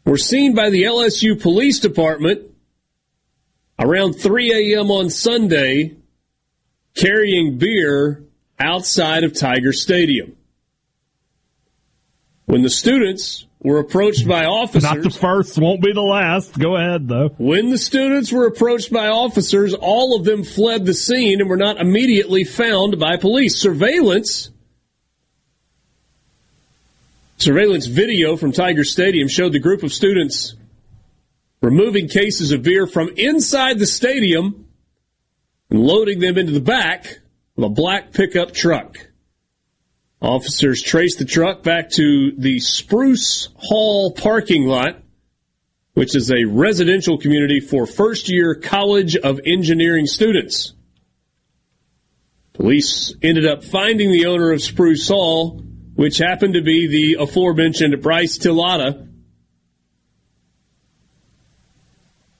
were seen by the LSU Police Department around 3 a.m. on Sunday carrying beer outside of Tiger Stadium. When the students were approached by officers. Not the first, won't be the last. Go ahead, though. When the students were approached by officers, all of them fled the scene and were not immediately found by police. Surveillance. Surveillance video from Tiger Stadium showed the group of students removing cases of beer from inside the stadium and loading them into the back of a black pickup truck. Officers traced the truck back to the Spruce Hall parking lot, which is a residential community for first year College of Engineering students. Police ended up finding the owner of Spruce Hall, which happened to be the aforementioned Bryce Tilata,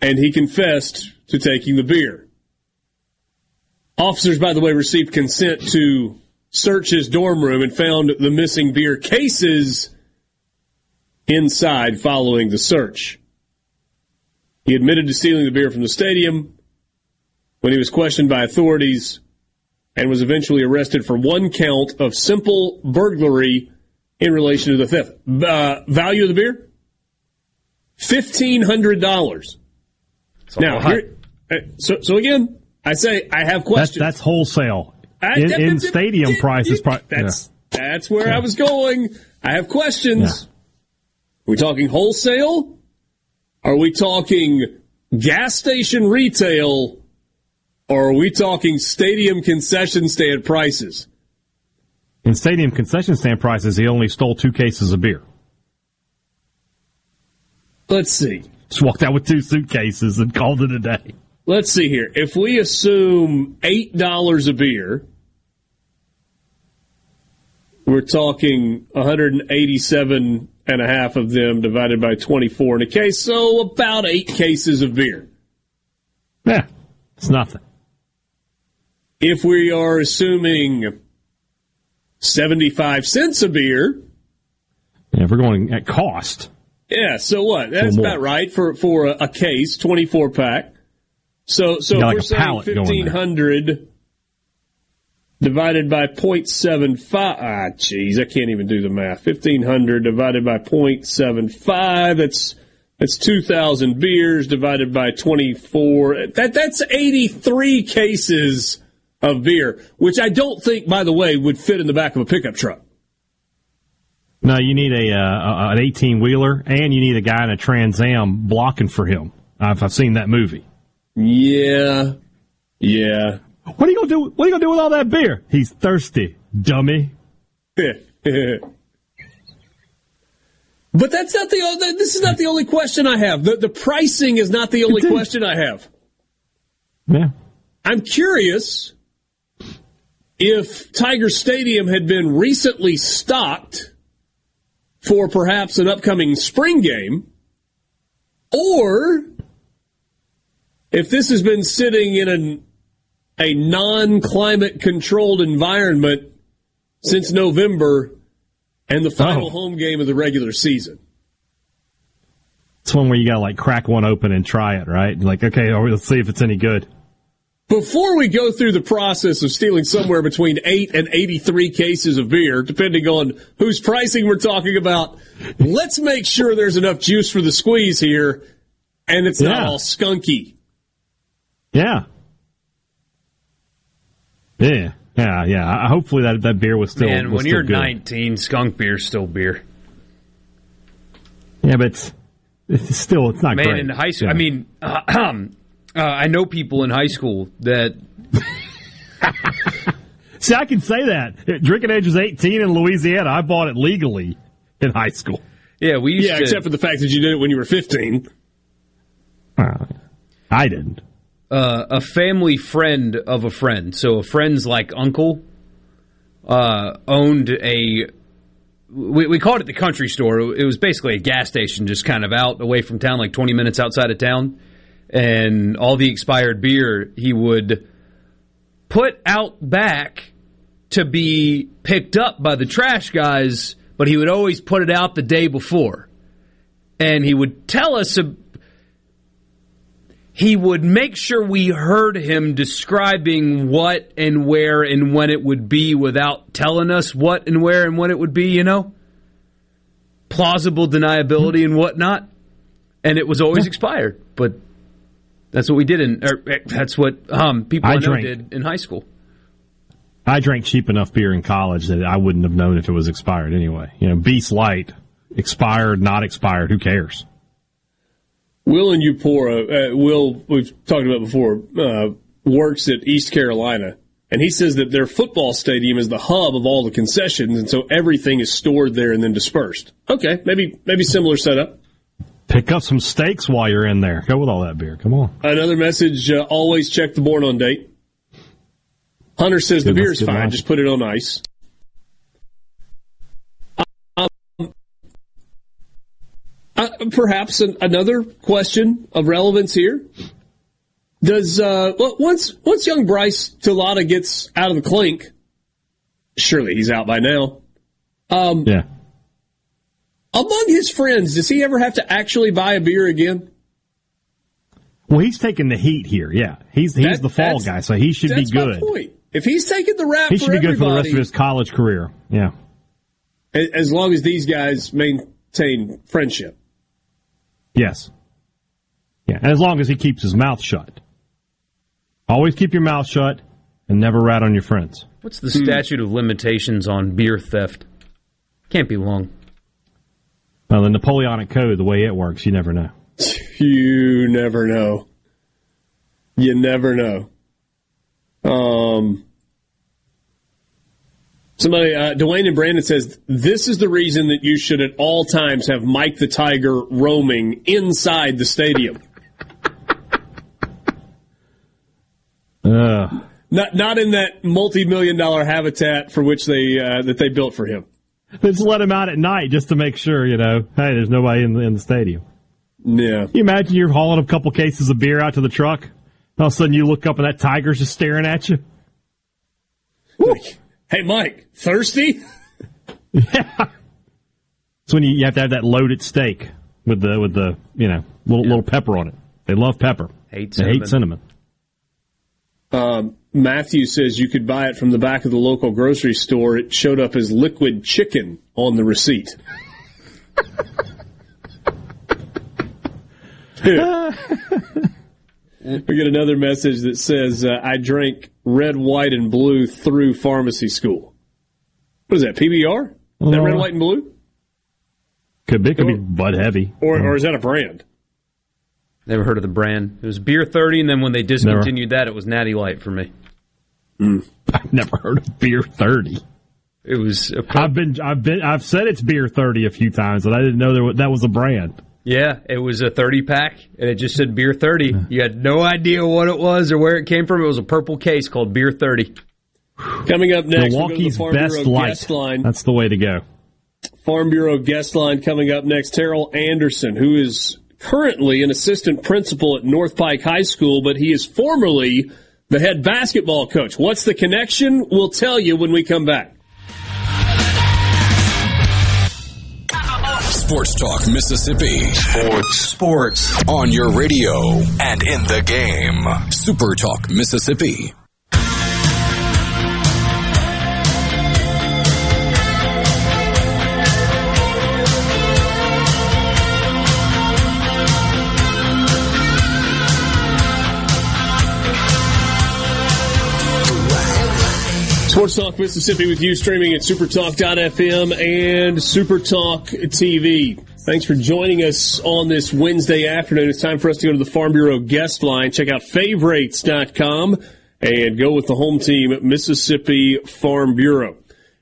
and he confessed to taking the beer. Officers, by the way, received consent to search his dorm room and found the missing beer cases inside following the search. He admitted to stealing the beer from the stadium when he was questioned by authorities and was eventually arrested for one count of simple burglary in relation to the theft. Uh, value of the beer? $1,500. Now, here, uh, so, so again, I say I have questions. That's, that's wholesale. In, in stadium prices. That's, yeah. that's where yeah. I was going. I have questions. Yeah. Are we talking wholesale? Are we talking gas station retail? Or are we talking stadium concession stand prices? In stadium concession stand prices, he only stole two cases of beer. Let's see. Just walked out with two suitcases and called it a day. Let's see here. If we assume $8 a beer, we're talking 187 and a half of them divided by 24 in a case, so about eight cases of beer. Yeah, it's nothing. If we are assuming 75 cents a beer. Yeah, if we're going at cost. Yeah, so what? That's about right for for a, a case, twenty four pack. So so we're like saying fifteen hundred divided by 0.75. Ah, jeez, I can't even do the math. 1500 divided by 0.75. That's that's 2,000 beers divided by 24. That that's 83 cases of beer, which I don't think, by the way, would fit in the back of a pickup truck. No, you need a uh, an eighteen wheeler, and you need a guy in a Trans Am blocking for him. I've, I've seen that movie. Yeah, yeah. What are you gonna do? What are you gonna do with all that beer? He's thirsty, dummy. *laughs* but that's not the. This is not the only question I have. The the pricing is not the only question I have. Yeah. I'm curious if Tiger Stadium had been recently stocked for perhaps an upcoming spring game, or if this has been sitting in an, a non climate controlled environment since November and the final oh. home game of the regular season. It's one where you gotta like crack one open and try it, right? Like, okay, oh, let's see if it's any good. Before we go through the process of stealing somewhere between 8 and 83 cases of beer, depending on whose pricing we're talking about, let's make sure there's enough juice for the squeeze here and it's yeah. not all skunky. Yeah. Yeah. Yeah, yeah. Hopefully that that beer was still. Man, was when still you're good. 19, skunk beer's still beer. Yeah, but it's, it's still it's not Man, great. in high school, yeah. I mean, uh, *clears throat* Uh, I know people in high school that. *laughs* See, I can say that. Drinking age was 18 in Louisiana. I bought it legally in high school. Yeah, we Yeah, to, except for the fact that you did it when you were 15. Uh, I didn't. Uh, a family friend of a friend, so a friend's like uncle, uh, owned a. We, we called it the country store. It was basically a gas station, just kind of out away from town, like 20 minutes outside of town and all the expired beer he would put out back to be picked up by the trash guys, but he would always put it out the day before. And he would tell us, he would make sure we heard him describing what and where and when it would be without telling us what and where and when it would be, you know? Plausible deniability and whatnot. And it was always expired, but that's what we did in. Eh, that's what um, people I, I know did in high school. I drank cheap enough beer in college that I wouldn't have known if it was expired anyway. You know, Beast Light, expired, not expired, who cares? Will and Upora, uh, Will, we've talked about before, uh, works at East Carolina. And he says that their football stadium is the hub of all the concessions, and so everything is stored there and then dispersed. Okay, maybe maybe similar setup. Pick up some steaks while you're in there. Go with all that beer. Come on. Another message: uh, always check the born on date. Hunter says the beer is fine, just put it on ice. Uh, perhaps an, another question of relevance here. Does uh, well, once once young Bryce Talada gets out of the clink, surely he's out by now. Um, Yeah. among his friends, does he ever have to actually buy a beer again? Well, he's taking the heat here. Yeah. He's he's That- the fall guy, so he should be good. point. If he's taking the rap He should be good for the rest of his college career. Yeah. As long as these guys maintain friendship. Yes. Yeah. And as long as he keeps his mouth shut. Always keep your mouth shut and never rat on your friends. What's the statute of limitations on beer theft? Can't be long. Well, the Napoleonic Code, the way it works, you never know. *laughs* You never know. You never know. Um, somebody, uh, Dwayne and Brandon says this is the reason that you should at all times have Mike the Tiger roaming inside the stadium. Uh, Not not in that multi million dollar habitat for which they uh, that they built for him. They just let him out at night just to make sure, you know, hey, there's nobody in the, in the stadium. Yeah. You imagine you're hauling a couple cases of beer out to the truck. All of a sudden you look up and that tiger's just staring at you. Like, hey, Mike, thirsty? *laughs* yeah. It's when you, you have to have that loaded steak with the with the you know little little pepper on it. They love pepper. Hate They hate cinnamon. Um, Matthew says you could buy it from the back of the local grocery store. It showed up as liquid chicken on the receipt. *laughs* *laughs* we get another message that says, uh, I drank red, white, and blue through pharmacy school. What is that, PBR? Is that red, Uh, white, and blue? Could be could be Bud Heavy. Or, or is that a brand? Never heard of the brand. It was Beer 30, and then when they discontinued that, it was Natty Light for me. *laughs* I've never heard of beer thirty. It was. A I've been I've been I've said it's beer thirty a few times, but I didn't know there was, that was a brand. Yeah, it was a 30 pack, and it just said Beer 30. You had no idea what it was or where it came from. It was a purple case called Beer 30. Coming up next, we'll the Milwaukee's best Bureau light. guest line. That's the way to go. Farm Bureau guest line coming up next. Terrell Anderson, who is currently an assistant principal at North Pike High School, but he is formerly the head basketball coach. What's the connection? We'll tell you when we come back. Sports Talk Mississippi. Sports. Sports. On your radio and in the game. Super Talk Mississippi. Sports Talk Mississippi with you, streaming at supertalk.fm and Supertalk TV. Thanks for joining us on this Wednesday afternoon. It's time for us to go to the Farm Bureau guest line. Check out favorites.com and go with the home team, Mississippi Farm Bureau.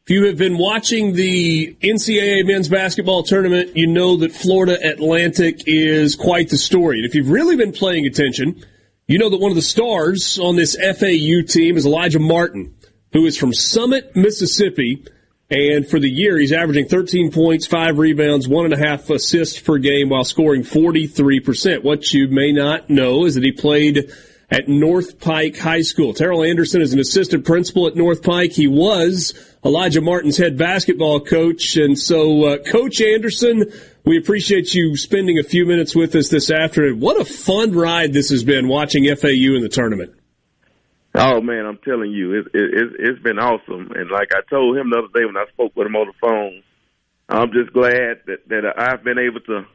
If you have been watching the NCAA men's basketball tournament, you know that Florida Atlantic is quite the story. And if you've really been paying attention, you know that one of the stars on this FAU team is Elijah Martin, who is from Summit, Mississippi. And for the year, he's averaging 13 points, five rebounds, one and a half assists per game while scoring 43%. What you may not know is that he played at North Pike High School. Terrell Anderson is an assistant principal at North Pike. He was Alijah Martin's head basketball coach. And so, uh, Coach Anderson, we appreciate you spending a few minutes with us this afternoon. What a fun ride this has been watching FAU in the tournament. Oh man, I'm telling you, it, it, it, it's been awesome. And like I told him the other day when I spoke with him on the phone, I'm just glad that that I've been able to,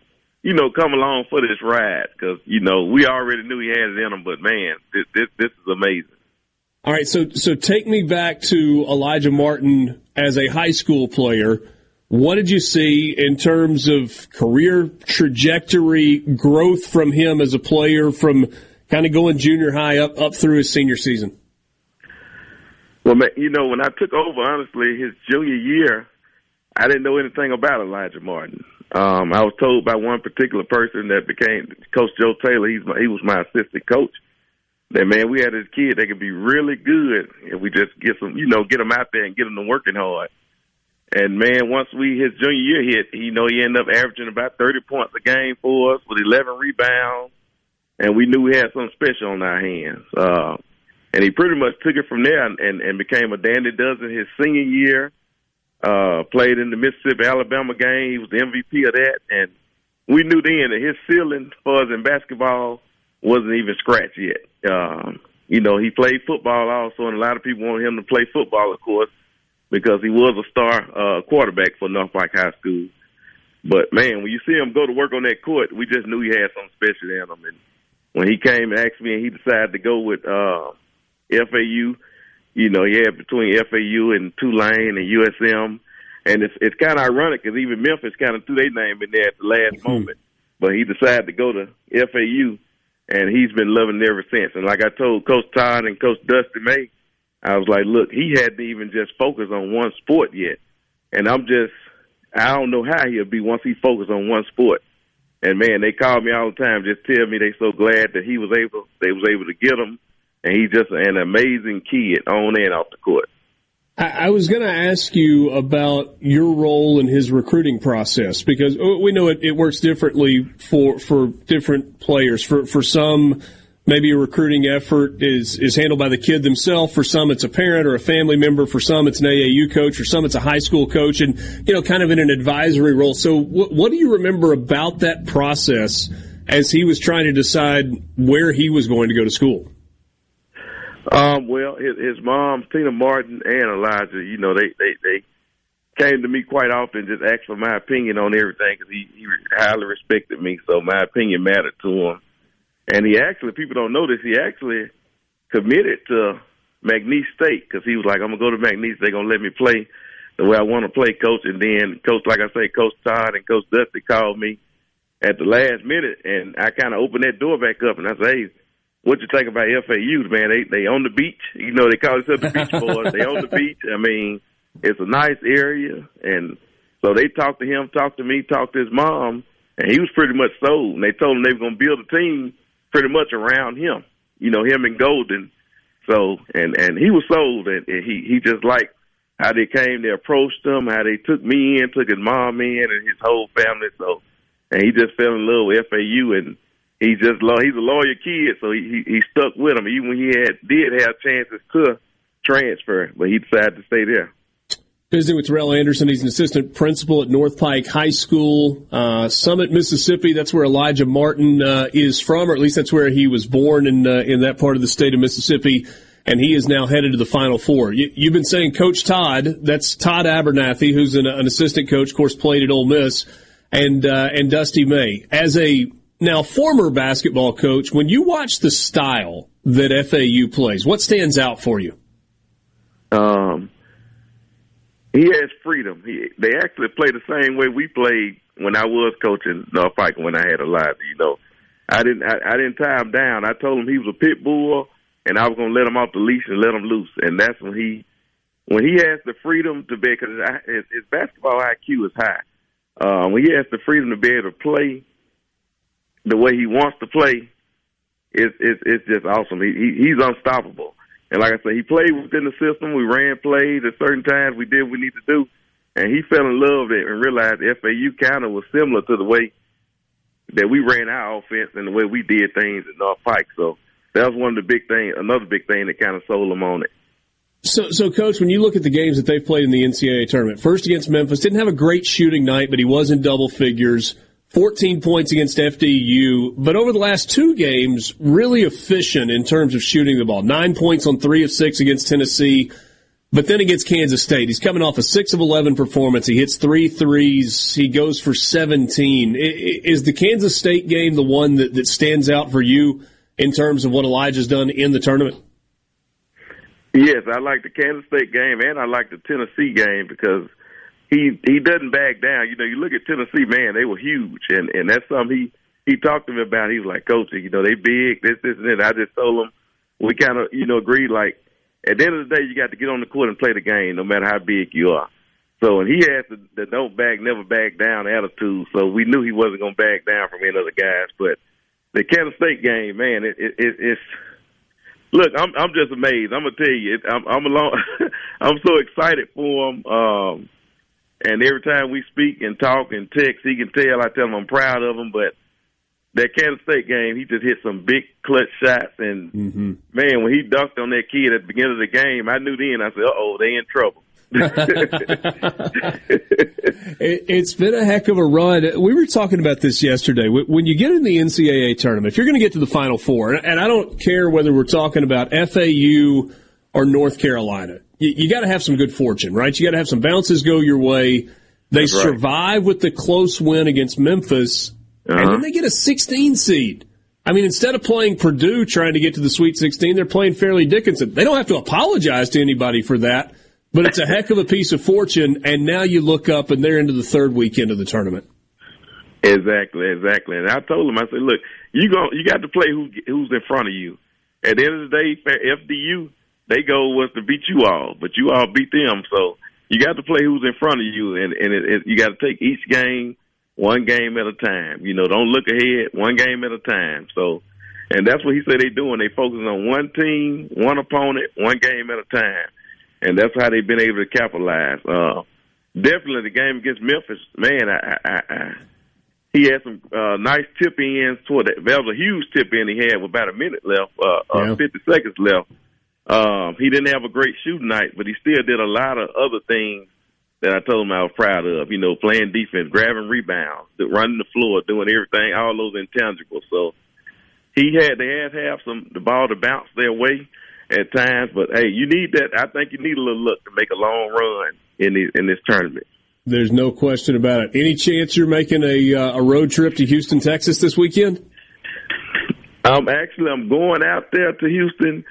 you know, come along for this ride because you know we already knew he had it in him. But man, this this, this is amazing. All right, so so take me back to Alijah Martin as a high school player. What did you see in terms of career trajectory, growth from him as a player from kind of going junior high up up through his senior season? Well, man, you know, when I took over, honestly, his junior year, I didn't know anything about Alijah Martin. Um, I was told by one particular person that became Coach Joe Taylor. He's my, he was my assistant coach. That man, we had this kid that could be really good if we just get some, you know, get him out there and get him to working hard. And man, once we his junior year hit, you know, he ended up averaging about thirty points a game for us with eleven rebounds, and we knew we had something special on our hands. Uh, and he pretty much took it from there and, and, and became a dandy dozen his senior year. Uh, played in the Mississippi Alabama game. He was the MVP of that, and we knew then that his ceiling for us in basketball wasn't even scratched yet. Um, you know, he played football also, and a lot of people wanted him to play football, of course, because he was a star uh, quarterback for North High School. But man, when you see him go to work on that court, we just knew he had something special in him. And when he came and asked me, and he decided to go with uh, FAU, you know, he had between FAU and Tulane and USM. And it's it's kind of ironic because even Memphis kind of threw their name in there at the last mm-hmm. moment. But he decided to go to FAU, and he's been loving it ever since. And like I told Coach Todd and Coach Dusty May, I was like, look, he hadn't even just focused on one sport yet. And I'm just, I don't know how he'll be once he focused on one sport. And man, they call me all the time, just tell me they so glad that he was able, they was able to get him and he's just an amazing kid on and off the court. I was going to ask you about your role in his recruiting process because oh, we know it, it, works differently for for different players. For for some, maybe a recruiting effort is is handled by the kid themselves. For some, it's a parent or a family member. For some, it's an AAU coach. For some, it's a high school coach, and you know, kind of in an advisory role. So, what, what do you remember about that process as he was trying to decide where he was going to go to school? Um, well, his, his mom, Tina Martin, and Alijah, you know, they they they came to me quite often, just asked for my opinion on everything because he he highly respected me, so my opinion mattered to him. And he actually, people don't know this, he actually committed to McNeese State because he was like, I'm gonna go to McNeese. They're gonna let me play the way I want to play, coach. And then coach, like I say, Coach Todd and Coach Dusty called me at the last minute, and I kind of opened that door back up, and I said, hey what you think about FAU, man? They they on the beach. You know, they call themselves the beach *laughs* boys. they on the beach. I mean, it's a nice area, and so they talked to him, talked to me, talked to his mom, and he was pretty much sold. And they told him they were going to build a team pretty much around him. You know, him and Goldin. So and and he was sold, and, and he he just liked how they came, they approached him, how they took me in, took his mom in, and his whole family. So, and he just fell in love with FAU and he just he's a lawyer kid, so he, he he stuck with him even when he had did have chances to transfer, but he decided to stay there. Visiting with Terrell Anderson, he's an assistant principal at North Pike High School, uh, Summit, Mississippi. That's where Alijah Martin uh, is from, or at least that's where he was born in uh, in that part of the state of Mississippi. And he is now headed to the Final Four. You, have been saying Coach Todd. That's Todd Abernethy, who's an, an, assistant coach, of course, played at Ole Miss, and uh, and Dusty May as a now, former basketball coach, when you watch the style that FAU plays, what stands out for you? Um, he has freedom. He, they actually play the same way we played when I was coaching North Pike when I had a live. You know, I didn't I, I didn't tie him down. I told him he was a pit bull, and I was to let him off the leash and let him loose. And that's when he when he has the freedom to be because his, his basketball IQ is high. Um, when he has the freedom to be able to play the way he wants to play, it's it's, it's just awesome. He, he he's unstoppable. And like I said, he played within the system. We ran plays at certain times. We did what we need to do, and he fell in love with it and realized FAU kind of was similar to the way that we ran our offense and the way we did things at North Pike. So that was one of the big things. Another big thing that kind of sold him on it. So, so, coach, when you look at the games that they've played in the NCAA tournament, first against Memphis, didn't have a great shooting night, but he was in double figures. 14 points against FDU, but over the last two games, really efficient in terms of shooting the ball. Nine points on three of six against Tennessee, but then against Kansas State. He's coming off a six of 11 performance. He hits three threes. He goes for 17. Is the Kansas State game the one that, that stands out for you in terms of what Alijah's done in the tournament? Yes, I like the Kansas State game and I like the Tennessee game because – he he doesn't back down. You know, you look at Tennessee, man, they were huge, and and that's something he he talked to me about. He was like, Coach, you know, they big, this, this, and that. I just told him we kind of you know agreed like at the end of the day, you got to get on the court and play the game, no matter how big you are. So, and he has the, the don't back, never back down attitude. So we knew he wasn't going to back down from any other guys. But the Kansas State game, man, it, it, it, it's look. I'm I'm just amazed. I'm gonna tell you, I'm I'm along. *laughs* I'm so excited for him. Um, and every time we speak and talk and text, he can tell. I tell him I'm proud of him, but that Kansas State game, he just hit some big clutch shots. And mm-hmm. man, when he dunked on that kid at the beginning of the game, I knew then. I said, "Uh oh, they in trouble." *laughs* it, has been a heck of a run. We were talking about this yesterday. When you get in the NCAA tournament, if you're going to get to the Final Four, and I don't care whether we're talking about FAU or North Carolina, you, you got to have some good fortune, right? You got to have some bounces go your way. They right. survive with the close win against Memphis, uh-huh. and then they get a 16 seed. I mean, instead of playing Purdue trying to get to the Sweet 16, they're playing Fairleigh Dickinson. They don't have to apologize to anybody for that, but it's a heck of a piece of fortune. And now you look up and they're into the third weekend of the tournament. Exactly, exactly. And I told him, I said, look, you go, you got to play who, who's in front of you. At the end of the day, FDU, they goal was to beat you all, but you all beat them. So you got to play who's in front of you, and and it, it, you got to take each game one game at a time. You know, don't look ahead, one game at a time. So, and that's what he said they doing. They focusing on one team, one opponent, one game at a time, and that's how they've been able to capitalize. Uh, definitely the game against Memphis, man. I, I, I, he had some uh, nice tip ins toward that. That was a huge tip in he had with about a minute left, uh, uh, yeah. uh, 50 seconds left. Um, he didn't have a great shooting night, but he still did a lot of other things that I told him I was proud of. You know, playing defense, grabbing rebounds, running the floor, doing everything, all those intangibles. So he had they had to have some the ball to bounce their way at times, but hey, you need that. I think you need a little luck to make a long run in the, in this tournament. There's no question about it. Any chance you're making a uh, a road trip to Houston, Texas this weekend? Um, actually, I'm going out there to Houston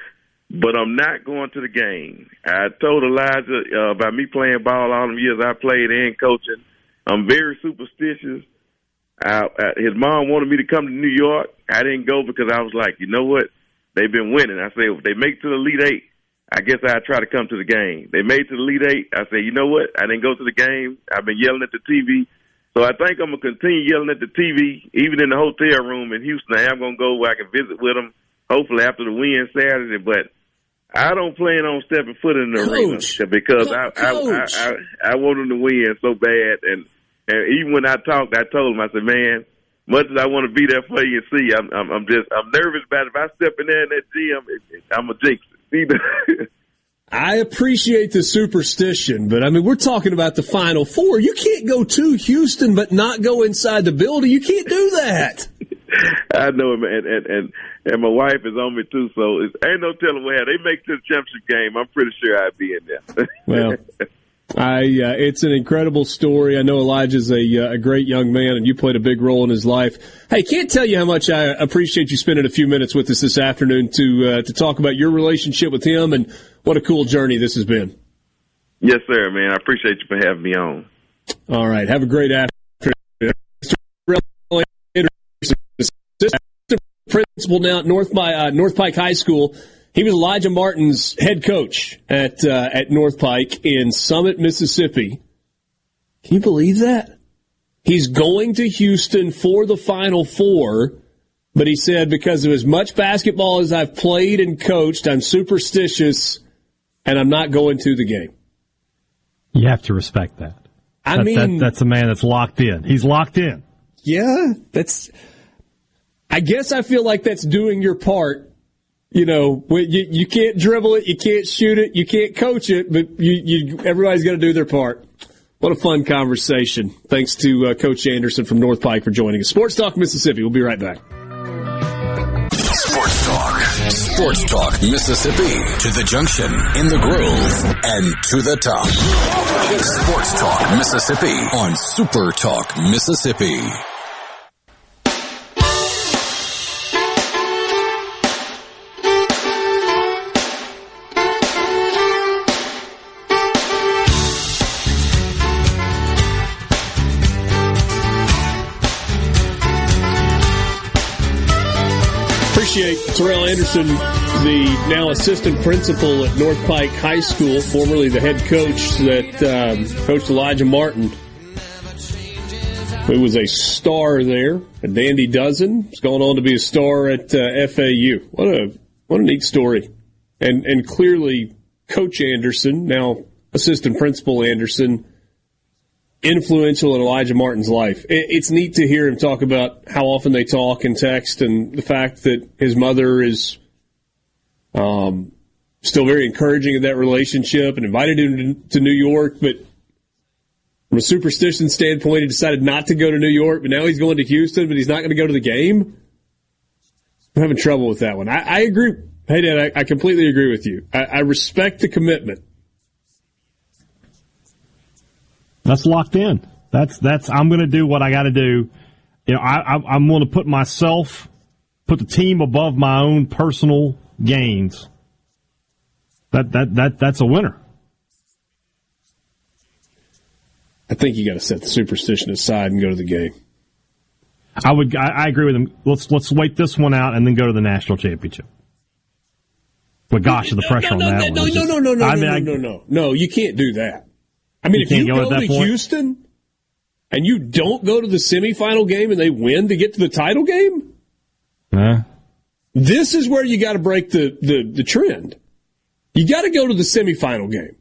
but I'm not going to the game. I told Alijah uh, about me playing ball all them years I played and coaching. I'm very superstitious. I, I, his mom wanted me to come to New York. I didn't go because I was like, you know what? They've been winning. I said, if they make to the Elite Eight, I guess I'd try to come to the game. They made to the Elite Eight. I said, you know what? I didn't go to the game. I've been yelling at the TV. So I think I'm going to continue yelling at the TV, even in the hotel room in Houston. I am going to go where I can visit with them, hopefully after the win Saturday. But I don't plan on stepping foot in the Coach. arena because I, I, I I I want them to win so bad, and and even when I talked, I told him I said, man, much as I want to be there for you and see, I'm I'm, I'm just I'm nervous about it. if I step in there in that gym, I'm a jinx. *laughs* I appreciate the superstition, but I mean, we're talking about the Final Four. You can't go to Houston but not go inside the building. You can't do that. *laughs* I know, and and and and my wife is on me too. So it's, ain't no telling where they make this championship game. I'm pretty sure I'd be in there. *laughs* well, I uh, it's an incredible story. I know Alijah's a uh, a great young man, and you played a big role in his life. Hey, can't tell you how much I appreciate you spending a few minutes with us this afternoon to uh, to talk about your relationship with him and what a cool journey this has been. Yes, sir, man. I appreciate you for having me on. All right, have a great afternoon principal now at North, uh, North Pike High School. He was Alijah Martin's head coach at uh, at North Pike in Summit, Mississippi. Can you believe that? He's going to Houston for the Final Four, but he said because of as much basketball as I've played and coached, I'm superstitious, and I'm not going to the game. You have to respect that. I that, mean, that, that's a man that's locked in. He's locked in. Yeah, that's I guess I feel like that's doing your part. You know, you, you can't dribble it, you can't shoot it, you can't coach it, but you, you everybody's got to do their part. What a fun conversation. Thanks to uh, Coach Anderson from North Pike for joining us. Sports Talk Mississippi. We'll be right back. Sports Talk. Sports Talk Mississippi. To the junction, in the groove, and to the top. Sports Talk Mississippi on Super Talk Mississippi. Appreciate Terrell Anderson, the now assistant principal at North Pike High School, formerly the head coach that um, coached Alijah Martin, who was a star there. A Dandy Dozen has going on to be a star at uh, FAU. What a what a neat story, and and clearly Coach Anderson, now assistant principal Anderson influential in Alijah Martin's life. It's neat to hear him talk about how often they talk and text, and the fact that his mother is um, still very encouraging of that relationship and invited him to New York. But from a superstition standpoint, he decided not to go to New York, but now he's going to Houston, but he's not going to go to the game. I'm having trouble with that one. I, I agree. Hey, Dad, I, I, completely agree with you. I, I respect the commitment. That's locked in. That's that's I'm going to do what I got to do. You know, I, I am going to put myself, put the team above my own personal gains. That that that that's a winner. I think you got to set the superstition aside and go to the game. I would. I, I, agree with him. Let's let's wait this one out and then go to the national championship. But gosh, no, the pressure no, no, on that no, one. No, no, just, no, no, no, I mean, no, no, no, no. You can't do that. I mean, you if you go, go to point? Houston and you don't go to the semifinal game and they win to get to the title game, huh? this is where you got to break the, the, the trend. You got to go to the semifinal game.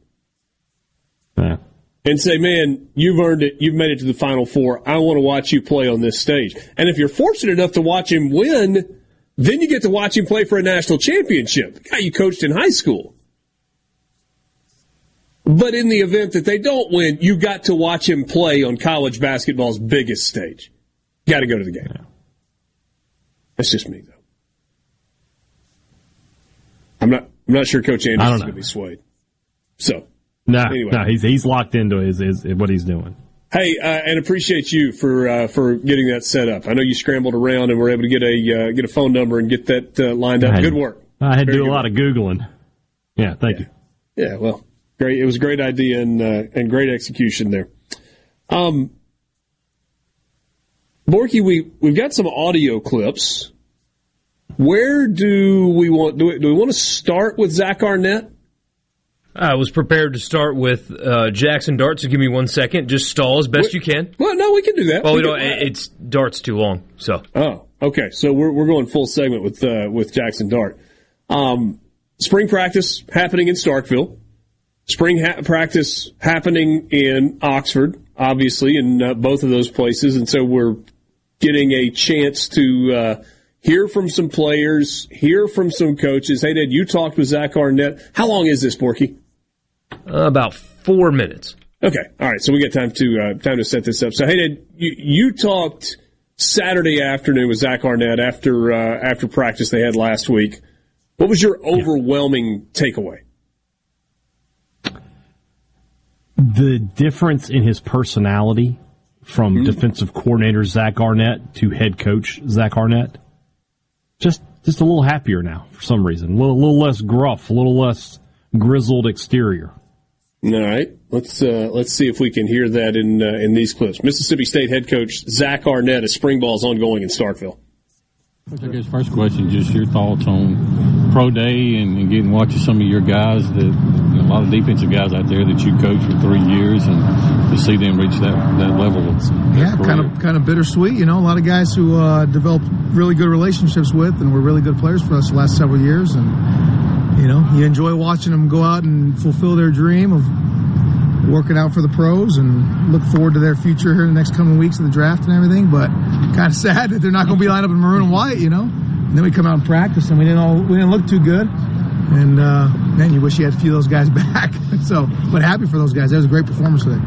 Huh. And say, man, you've earned it. You've made it to the final four. I want to watch you play on this stage. And if you're fortunate enough to watch him win, then you get to watch him play for a national championship. The guy you coached in high school. But in the event that they don't win, you got to watch him play on college basketball's biggest stage. Got to go to the game. That's just me, though. I'm not. I'm not sure Coach Anderson's going to be swayed. So, no, anyway. no, he's he's locked into his, his what he's doing. Hey, uh, and appreciate you for uh, for getting that set up. I know you scrambled around and were able to get a uh, get a phone number and get that uh, lined up. Had, good work. I had to do a lot work. of googling. Yeah, thank yeah. you. Yeah, well, Great. It was a great idea and uh, and great execution there. Um, Borky, we we've got some audio clips. Where do we want do we, do we want to start with Zach Arnett? I was prepared to start with uh, Jackson Dart, so give me one second. Just stall as best you can. Well, no, we can do that. Well, we, we don't. It's Dart's too long, so. Oh, okay. So we're we're going full segment with uh, with Jackson Dart. Um, spring practice happening in Starkville spring ha- practice happening in Oxford, obviously, in uh, both of those places. And so we're getting a chance to uh, hear from some players, hear from some coaches. Hey, Dad, you talked with Zach Arnett. How long is this, Borky? Uh, about four minutes. Okay. All right. So we got time to uh, time to set this up. So, hey, Dad, you, you talked Saturday afternoon with Zach Arnett after uh, after practice they had last week. What was your overwhelming yeah. takeaway? The difference in his personality from mm-hmm. defensive coordinator Zach Arnett to head coach Zach Arnett, just just a little happier now for some reason. A little, little less gruff, a little less grizzled exterior. All right, let's uh, let's see if we can hear that in uh, in these clips. Mississippi State head coach Zach Arnett as spring ball is ongoing in Starkville. I guess first question, just your thoughts on pro day and, and getting watching some of your guys that you know, a lot of defensive guys out there that you coached for three years and to see them reach that that level. yeah, kind of kind of bittersweet. You know, a lot of guys who uh, developed really good relationships with and were really good players for us the last several years, and you know, you enjoy watching them go out and fulfill their dream of working out for the pros and look forward to their future here in the next coming weeks of the draft and everything. But kind of *laughs* sad that they're not going to be lined up in maroon and white, you know. And then we come out and practice and we didn't all we didn't look too good. And uh, man, you wish you had a few of those guys *laughs* back. so, but happy for those guys. That was a great performance today.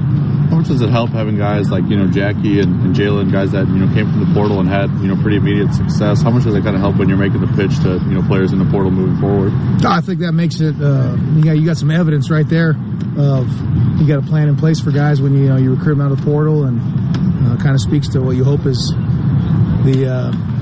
Much does it help having guys like you know Jackie and, and Jalen, guys that you know came from the portal and had you know pretty immediate success? How much does it kind of help when you're making the pitch to you know players in the portal moving forward? I think that makes it. Uh, you got you got some evidence right there of you got a plan in place for guys when you, you know you recruit them out of the portal and uh, kind of speaks to what you hope is the. Uh,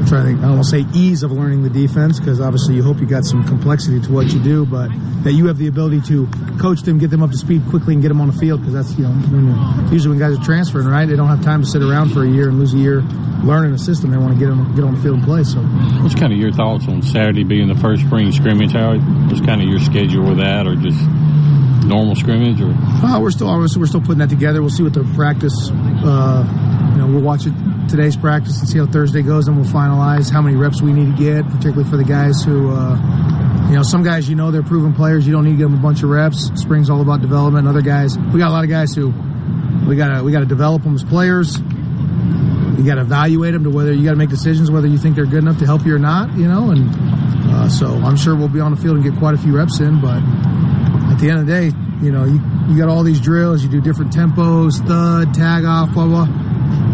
I'm trying to think, I don't want to say ease of learning the defense because obviously you hope you got some complexity to what you do, but that you have the ability to coach them, get them up to speed quickly, and get them on the field because that's you know when usually when guys are transferring, right? They don't have time to sit around for a year and lose a year learning the system. They want to get on, get on the field and play. So, what's kind of your thoughts on Saturday being the first spring scrimmage? How was kind of your schedule with that, or just normal scrimmage? Or uh, we're still we're still putting that together. We'll see what the practice. Uh, you know, we'll watch it today's practice and see how Thursday goes, and we'll finalize how many reps we need to get, particularly for the guys who. Uh, you know, some guys you know they're proven players. You don't need to give them a bunch of reps. Spring's all about development. Other guys, we got a lot of guys who we gotta we gotta develop them as players. You gotta evaluate them to whether you gotta make decisions whether you think they're good enough to help you or not. You know, and uh, so I'm sure we'll be on the field and get quite a few reps in. But at the end of the day, you know, you, you got all these drills. You do different tempos, thud, tag off, blah blah.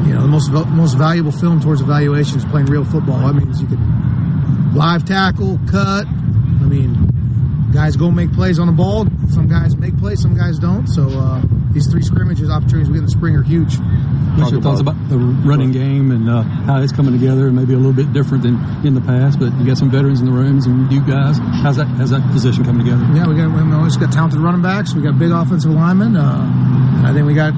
You know, the most most valuable film towards evaluation is playing real football. That means you can live tackle, cut. I mean, guys go make plays on the ball. Some guys make plays, some guys don't. So uh, these three scrimmages opportunities we get in the spring are huge. What's your thoughts about the running game and uh, how it's coming together, and maybe a little bit different than in the past? But you got some veterans in the rooms, and you guys, how's that how's that position coming together? Yeah, we got we always got talented running backs. We got big offensive linemen. Uh, I think we got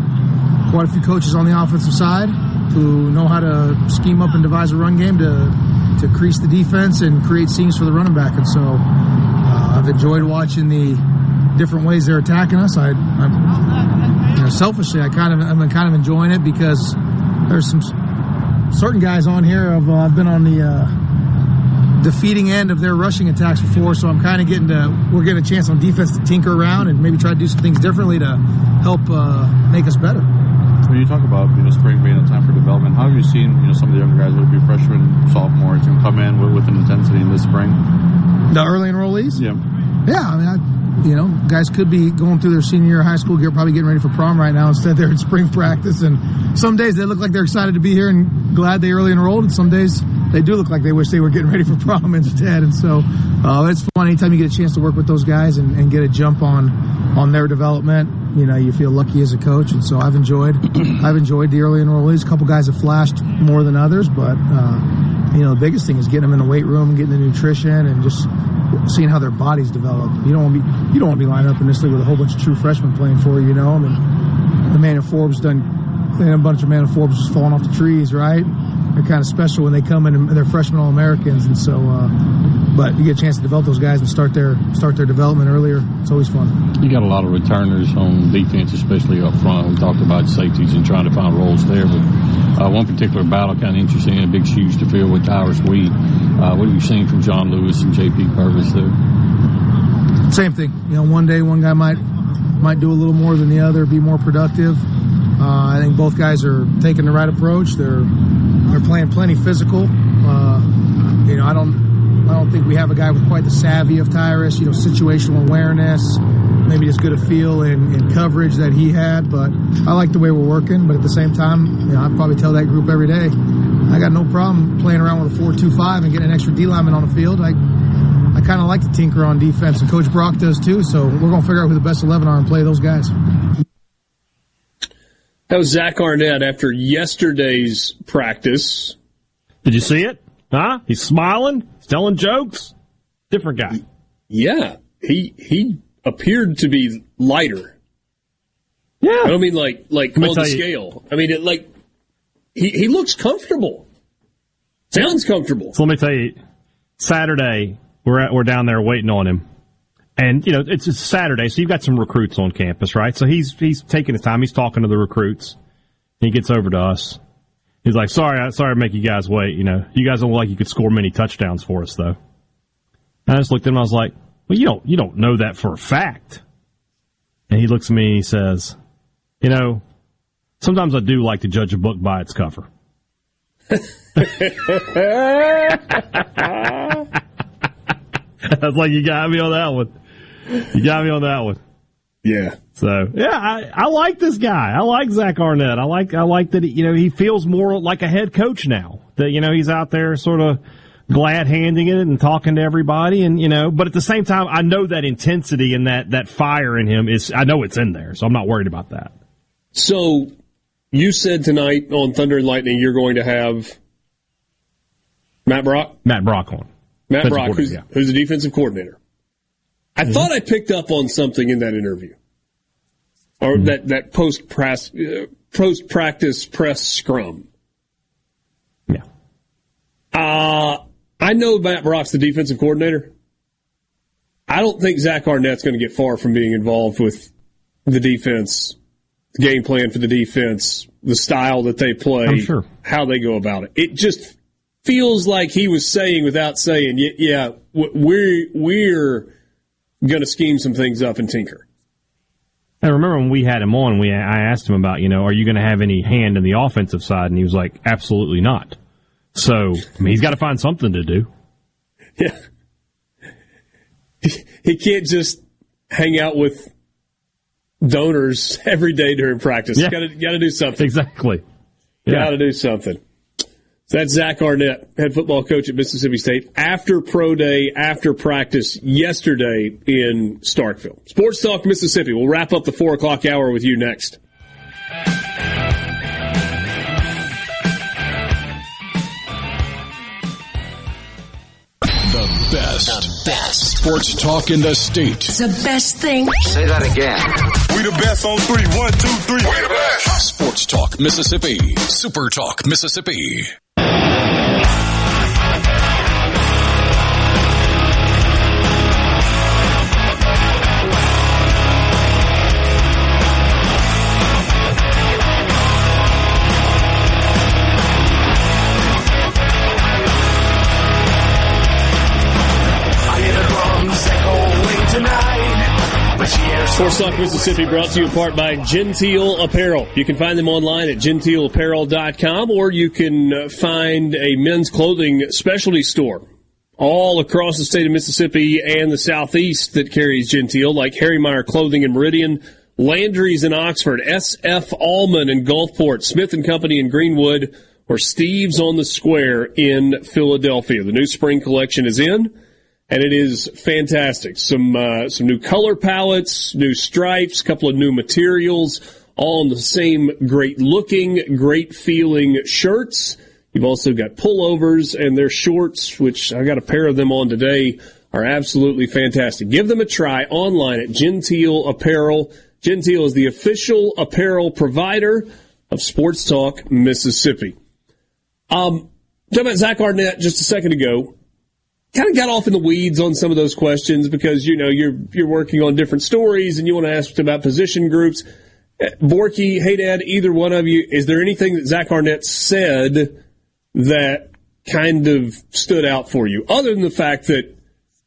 quite a few coaches on the offensive side who know how to scheme up and devise a run game to to crease the defense and create seams for the running back. And so uh, I've enjoyed watching the different ways they're attacking us. I, you know, selfishly, I kind of, I'm kind of enjoying it because there's some certain guys on here uh, I've been on the uh, defeating end of their rushing attacks before, so I'm kind of getting to, we're getting a chance on defense to tinker around and maybe try to do some things differently to help uh, make us better. When you talk about you know spring being a time for development, how have you seen you know some of the younger guys, whether it be freshmen, sophomores, come in with, with an intensity in this spring? The early enrollees. Yeah. Yeah, I mean, I, you know, guys could be going through their senior year of high school, get, probably getting ready for prom right now. Instead, *laughs* they're in spring practice, and some days they look like they're excited to be here and glad they early enrolled, and some days they do look like they wish they were getting ready for prom *laughs* instead. And so uh, it's fun anytime you get a chance to work with those guys and, and get a jump on on their development. You know, you feel lucky as a coach, and so I've enjoyed *clears throat* I've enjoyed the early enrollees. A couple guys have flashed more than others, but uh, you know, the biggest thing is getting them in the weight room, getting the nutrition, and just seeing how their bodies develop. You don't want to be you don't want to be lined up in this league with a whole bunch of true freshmen playing for you. You know, I mean, the Emmanuel Forbes done and a bunch of Emmanuel Forbes just falling off the trees, right? They're kind of special when they come in and they're freshman All Americans, and so. Uh, but you get a chance to develop those guys and start their start their development earlier. It's always fun. You got a lot of returners on defense, especially up front. We talked about safeties and trying to find roles there, but uh, one particular battle kind of interesting and big shoes to fill with Tyrus Wheat. Uh, what have you seen from John Lewis and J.P. Purvis there? Same thing. You know, one day one guy might might do a little more than the other, be more productive. Uh, I think both guys are taking the right approach. They're they're playing plenty physical. Uh, you know, I don't I don't think we have a guy with quite the savvy of Tyrus. You know, situational awareness, maybe as good a feel in coverage that he had. But I like the way we're working. But at the same time, you know, I probably tell that group every day, I got no problem playing around with a four-two-five and getting an extra D lineman on the field. I I kind of like to tinker on defense, and Coach Brock does too. So we're going to figure out who the best eleven are and play those guys. That was Zach Arnett after yesterday's practice. Did you see it? Huh? He's smiling, he's telling jokes. Different guy. Yeah, he he appeared to be lighter. Yeah, I don't mean like like on the tell you- scale. I mean it like he he looks comfortable. Sounds comfortable. So let me tell you, Saturday we're at, we're down there waiting on him, and you know it's a Saturday, so you've got some recruits on campus, right? So he's he's taking his time. He's talking to the recruits. He gets over to us. He's like, "Sorry, sorry to make you guys wait. You know, you guys don't look like you could score many touchdowns for us, though." And I just looked at him. I was like, "Well, you don't you don't know that for a fact." And he looks at me and he says, "You know, sometimes I do like to judge a book by its cover." *laughs* *laughs* I was like, you got me on that one. You got me on that one. Yeah. So yeah, I, I like this guy. I like Zach Arnett. I like I like that he, you know he feels more like a head coach now. That you know he's out there sort of glad handing it and talking to everybody, and you know. But at the same time, I know that intensity and that that fire in him is. I know it's in there, so I'm not worried about that. So you said tonight on Thunder and Lightning you're going to have Matt Brock. Matt Brock on. Matt Brock, who's, coordinator, who's the defensive coordinator. I Mm-hmm. thought I picked up on something in that interview, or Mm-hmm. that that post press uh, post practice press scrum. Yeah. I know Matt Brock's the defensive coordinator. I don't think Zach Arnett's going to get far from being involved with the defense, the game plan for the defense, the style that they play, sure. how they go about it. It just feels like he was saying without saying, "Yeah, yeah we're we're going to scheme some things up and tinker." I remember when we had him on, we I asked him about, you know, are you going to have any hand in the offensive side, and he was like, absolutely not. So I mean, he's got to find something to do. *laughs* Yeah, he can't just hang out with donors *laughs* every day during practice. Yeah. Got to got to do something. Exactly. Got to do something. So that's Zach Arnett, head football coach at Mississippi State, after pro day, after practice yesterday in Starkville. Sports Talk Mississippi. We'll wrap up the four o'clock hour with you next. The best. The best. Sports talk in the state. It's the best thing. Say that again. We the best on three. One, two, three. We the best. Sports Talk Mississippi. Super Talk Mississippi. I Talk Mississippi brought to you in part by Genteel Apparel. You can find them online at genteelapparel.com or you can uh, find a men's clothing specialty store all across the state of Mississippi and the southeast that carries Genteel, like Harry Meyer Clothing in Meridian, Landry's in Oxford, SF Allman in Gulfport, Smith and Company in Greenwood, or Steve's on the Square in Philadelphia. The new spring collection is in and it is fantastic. Some uh, some new color palettes, new stripes, a couple of new materials, all in the same great looking, great feeling shirts. You've also got pullovers and their shorts, which I got a pair of them on today, are absolutely fantastic. Give them a try online at Genteel Apparel. Genteel is the official apparel provider of Sports Talk Mississippi. Um, talking about Zach Arnett just a second ago kind of got off in the weeds on some of those questions because you know you're you're working on different stories and you want to ask about position groups. Eh, Borky, hey Dad, either one of you, is there anything that Zach Arnett said that kind of stood out for you, other than the fact that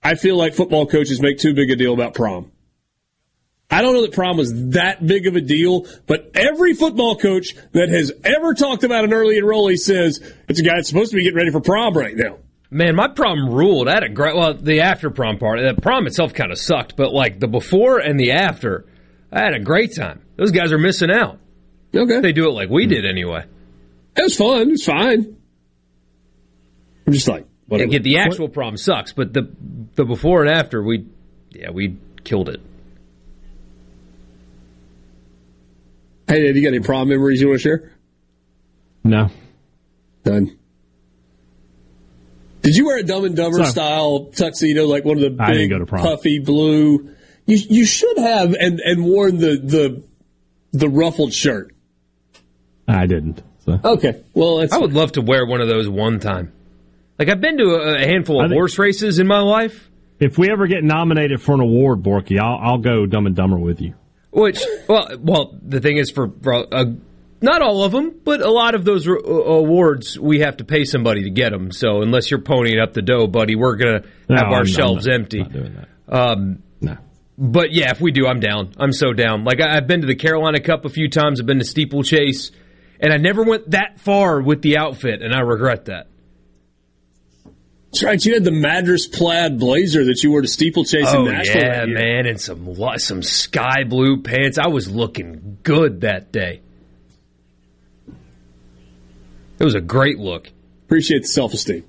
I feel like football coaches make too big a deal about prom. I don't know that prom was that big of a deal, but every football coach that has ever talked about an early enrollee says it's a guy that's supposed to be getting ready for prom right now. Man, my prom ruled. I had a great. Well, the after prom part, the prom itself kind of sucked, but like the before and the after, I had a great time. Those guys are missing out. Okay, they do it like we did anyway. It was fun. It was fine. I'm just like, Yeah, get the actual prom sucks, but the the before and after, we yeah we killed it. Hey, Dad, you got any prom memories you want to share? No. Done. Did you wear a Dumb and Dumber So- style tuxedo, like one of the I didn't big go to prom. puffy blue? You you should have and and worn the the the ruffled shirt. I didn't. So. Okay, well, that's I would love to wear one of those one time. Like I've been to a, a handful of think- horse races in my life, If we ever get nominated for an award, Borky, I'll, I'll go Dumb and Dumber with you. which well, well, the thing is for, for uh, not all of them, but a lot of those uh, awards we have to pay somebody to get them. So unless you're ponying up the dough, buddy, we're gonna No, have our I'm- I'm shelves not- empty. not doing that. Um, No. But yeah, if we do, I'm down. I'm so down. Like I, I've been to the Carolina Cup a few times. I've been to Steeplechase, and I never went that far with the outfit, and I regret that. That's right. You had the Madras plaid blazer that you wore to steeplechase oh in Nashville. yeah, man, and some some sky blue pants. I was looking good that day. It was a great look. Appreciate the self esteem.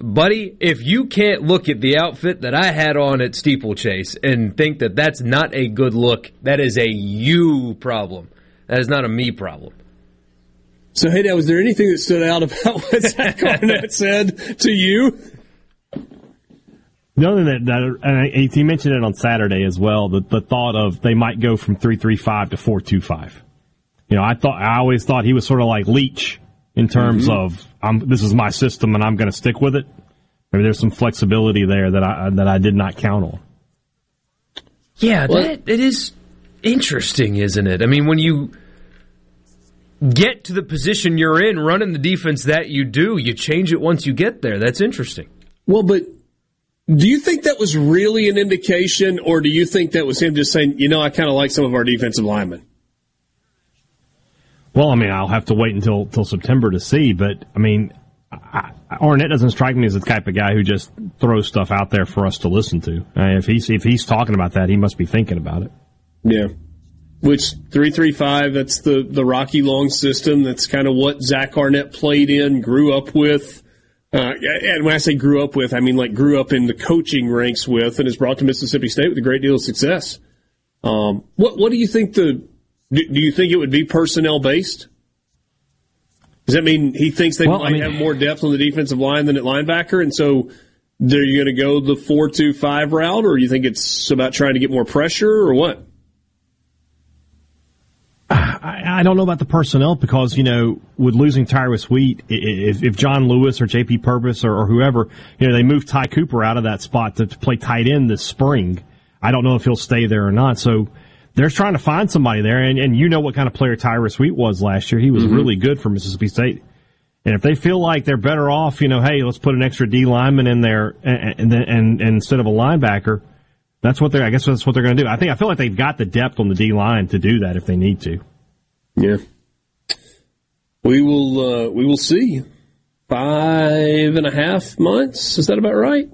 Buddy, if you can't look at the outfit that I had on at Steeplechase and think that that's not a good look, that is a you problem. That is not a me problem. So, hey, Dad, was there anything that stood out about *laughs* what Zach Arnett *laughs* said to you? The other thing that, that and I- he mentioned it on Saturday as well, the, the thought of they might go from 335 to 425. You know, I thought, I always thought he was sort of like Leach in terms Mhm. of, I'm, this is my system and I'm going to stick with it. maybe there's some flexibility there that I that I did not count on. Yeah, that it is interesting, isn't it? I mean, when you get to the position you're in, running the defense that you do, you change it once you get there. That's interesting. Well, but do you think that was really an indication, or do you think that was him just saying, you know, I kind of like some of our defensive linemen? Well, I mean, I'll have to wait until till September to see, but I mean, I, Arnett doesn't strike me as the type of guy who just throws stuff out there for us to listen to. Uh, if he's if he's talking about that, he must be thinking about it. Yeah. Which three three five? That's the the Rocky Long system. That's kind of what Zach Arnett played in, grew up with. Uh, and when I say grew up with, I mean like grew up in the coaching ranks with, and is brought to Mississippi State with a great deal of success. Um, what what do you think the do, do you think it would be personnel based? Does that mean he thinks they Well, might I mean- have more depth on the defensive line than at linebacker, and so they're going to go the four two five route, or you think it's about trying to get more pressure, or what? I, I don't know about the personnel because you know with losing Tyrus Wheat, if, if John Lewis or J.P. Purvis or, or whoever, you know, they moved Ty Cooper out of that spot to, to play tight end this spring. I don't know if he'll stay there or not. So they're trying to find somebody there, and, and you know what kind of player Tyrus Wheat was last year. He was Mm-hmm. really good for Mississippi State. And if they feel like they're better off, you know, hey, let's put an extra D lineman in there, and, and, and, and instead of a linebacker, that's what they're. I guess that's what they're going to do. I think I feel like they've got the depth on the D line to do that if they need to. Yeah. We will uh, we will see. Five and a half months. Is that about right?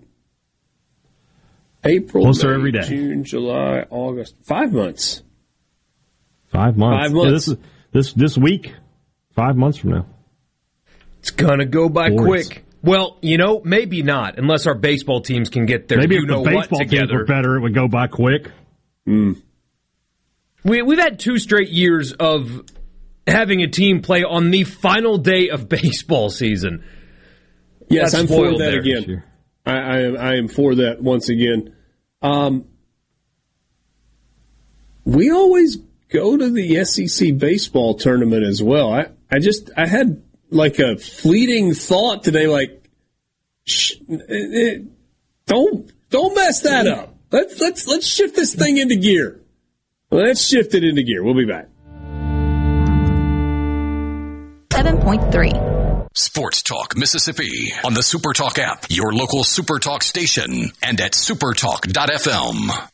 April, Closer May, every day. June, July, August. Five months. Five months. Five Yeah, months. this is this this week. Five months from now. It's gonna go by Boys. quick. Well, you know, maybe not, unless our baseball teams can get their Maybe you if know the what baseball teams together. were better, it would go by quick. Hmm. We, we've had two straight years of having a team play on the final day of *laughs* baseball season. Yes, Got I'm for spoiled that there. again. I, I am I am for that once again. Um, we always go to the SEC baseball tournament as well. I, I just I had like a fleeting thought today, like, sh- eh, don't don't mess that up. Let's let's let's shift this thing into gear. Let's shift it into gear. We'll be back. 7.3. Sports Talk Mississippi on the Super Talk app, your local Super Talk station, and at supertalk.fm.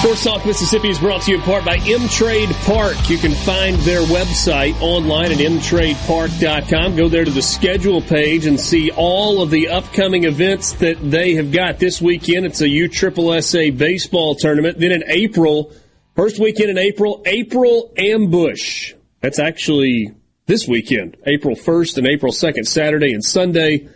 Sports Talk Mississippi is brought to you in part by M Trade Park. You can find their website online at mtradepark.com. Go there to the schedule page and see all of the upcoming events that they have got this weekend. It's a USSSA baseball tournament. Then in April, first weekend in April, April Ambush. That's actually this weekend, April 1st and April 2nd, Saturday and Sunday.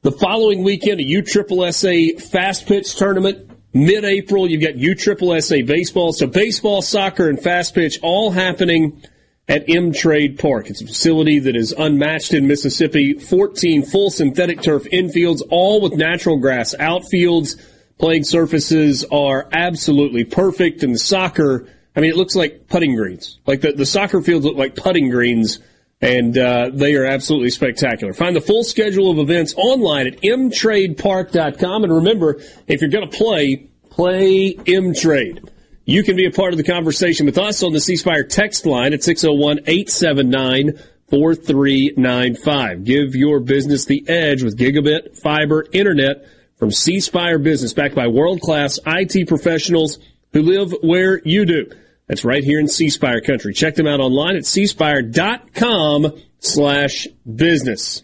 The following weekend, a USSSA fast pitch tournament. Mid-April, you've got USSSA baseball. So baseball, soccer, and fast pitch all happening at M Trade Park. It's a facility that is unmatched in Mississippi. 14 full synthetic turf infields, all with natural grass outfields. Playing surfaces are absolutely perfect. And the soccer, I mean, it looks like putting greens. Like the, the soccer fields look like putting greens and uh, they are absolutely spectacular. Find the full schedule of events online at mtradepark.com. And remember, if you're going to play, play mtrade. You can be a part of the conversation with us on the C Spire text line at 601 879 4395. Give your business the edge with gigabit fiber internet from C Spire Business, backed by world class IT professionals who live where you do. That's right here in C Spire country. Check them out online at cspire.com slash business.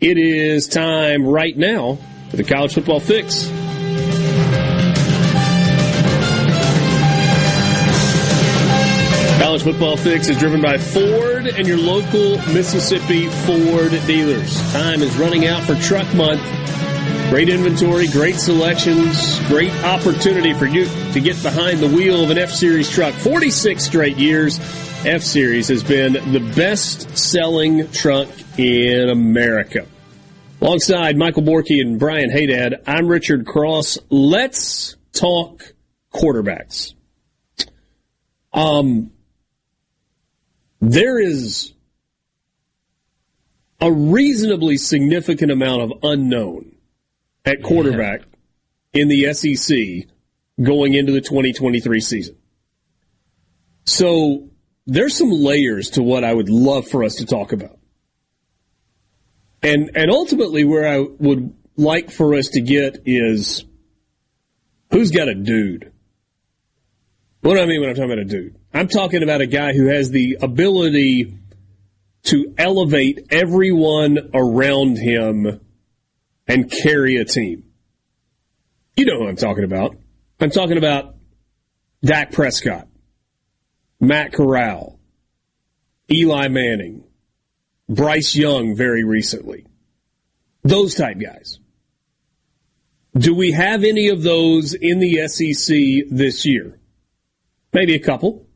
It is time right now for the college football fix. College Football Fix is driven by Ford and your local Mississippi Ford dealers. Time is running out for Truck Month. Great inventory, great selections, great opportunity for you to get behind the wheel of an F Series truck. 46 straight years, F Series has been the best selling truck in America. Alongside Michael Borky and Brian Hadad, I'm Richard Cross. Let's talk quarterbacks. Um, there is a reasonably significant amount of unknown at quarterback in the SEC going into the 2023 season. So there's some layers to what I would love for us to talk about. And and ultimately where I would like for us to get is who's got a dude? What do I mean when I'm talking about a dude? I'm talking about a guy who has the ability to elevate everyone around him and carry a team. You know who I'm talking about. I'm talking about Dak Prescott, Matt Corral, Eli Manning, Bryce Young very recently. Those type guys. Do we have any of those in the SEC this year? Maybe a couple.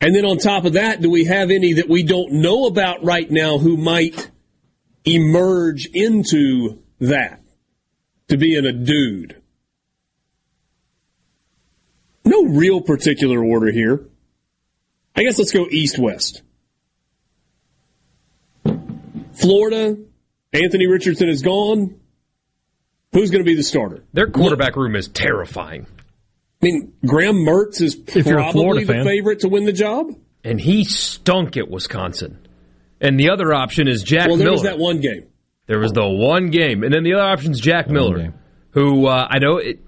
And then on top of that, do we have any that we don't know about right now who might emerge into that to being a dude? No real particular order here. I guess let's go east west. Florida, Anthony Richardson is gone. Who's going to be the starter? Their quarterback room is terrifying. I mean, Graham Mertz is If you're a probably the favorite to win the job. And he stunk at Wisconsin. And the other option is Jack Miller. well, there Miller. was that one game. There was the one game, and then the other option is Jack Miller, who uh, I know it.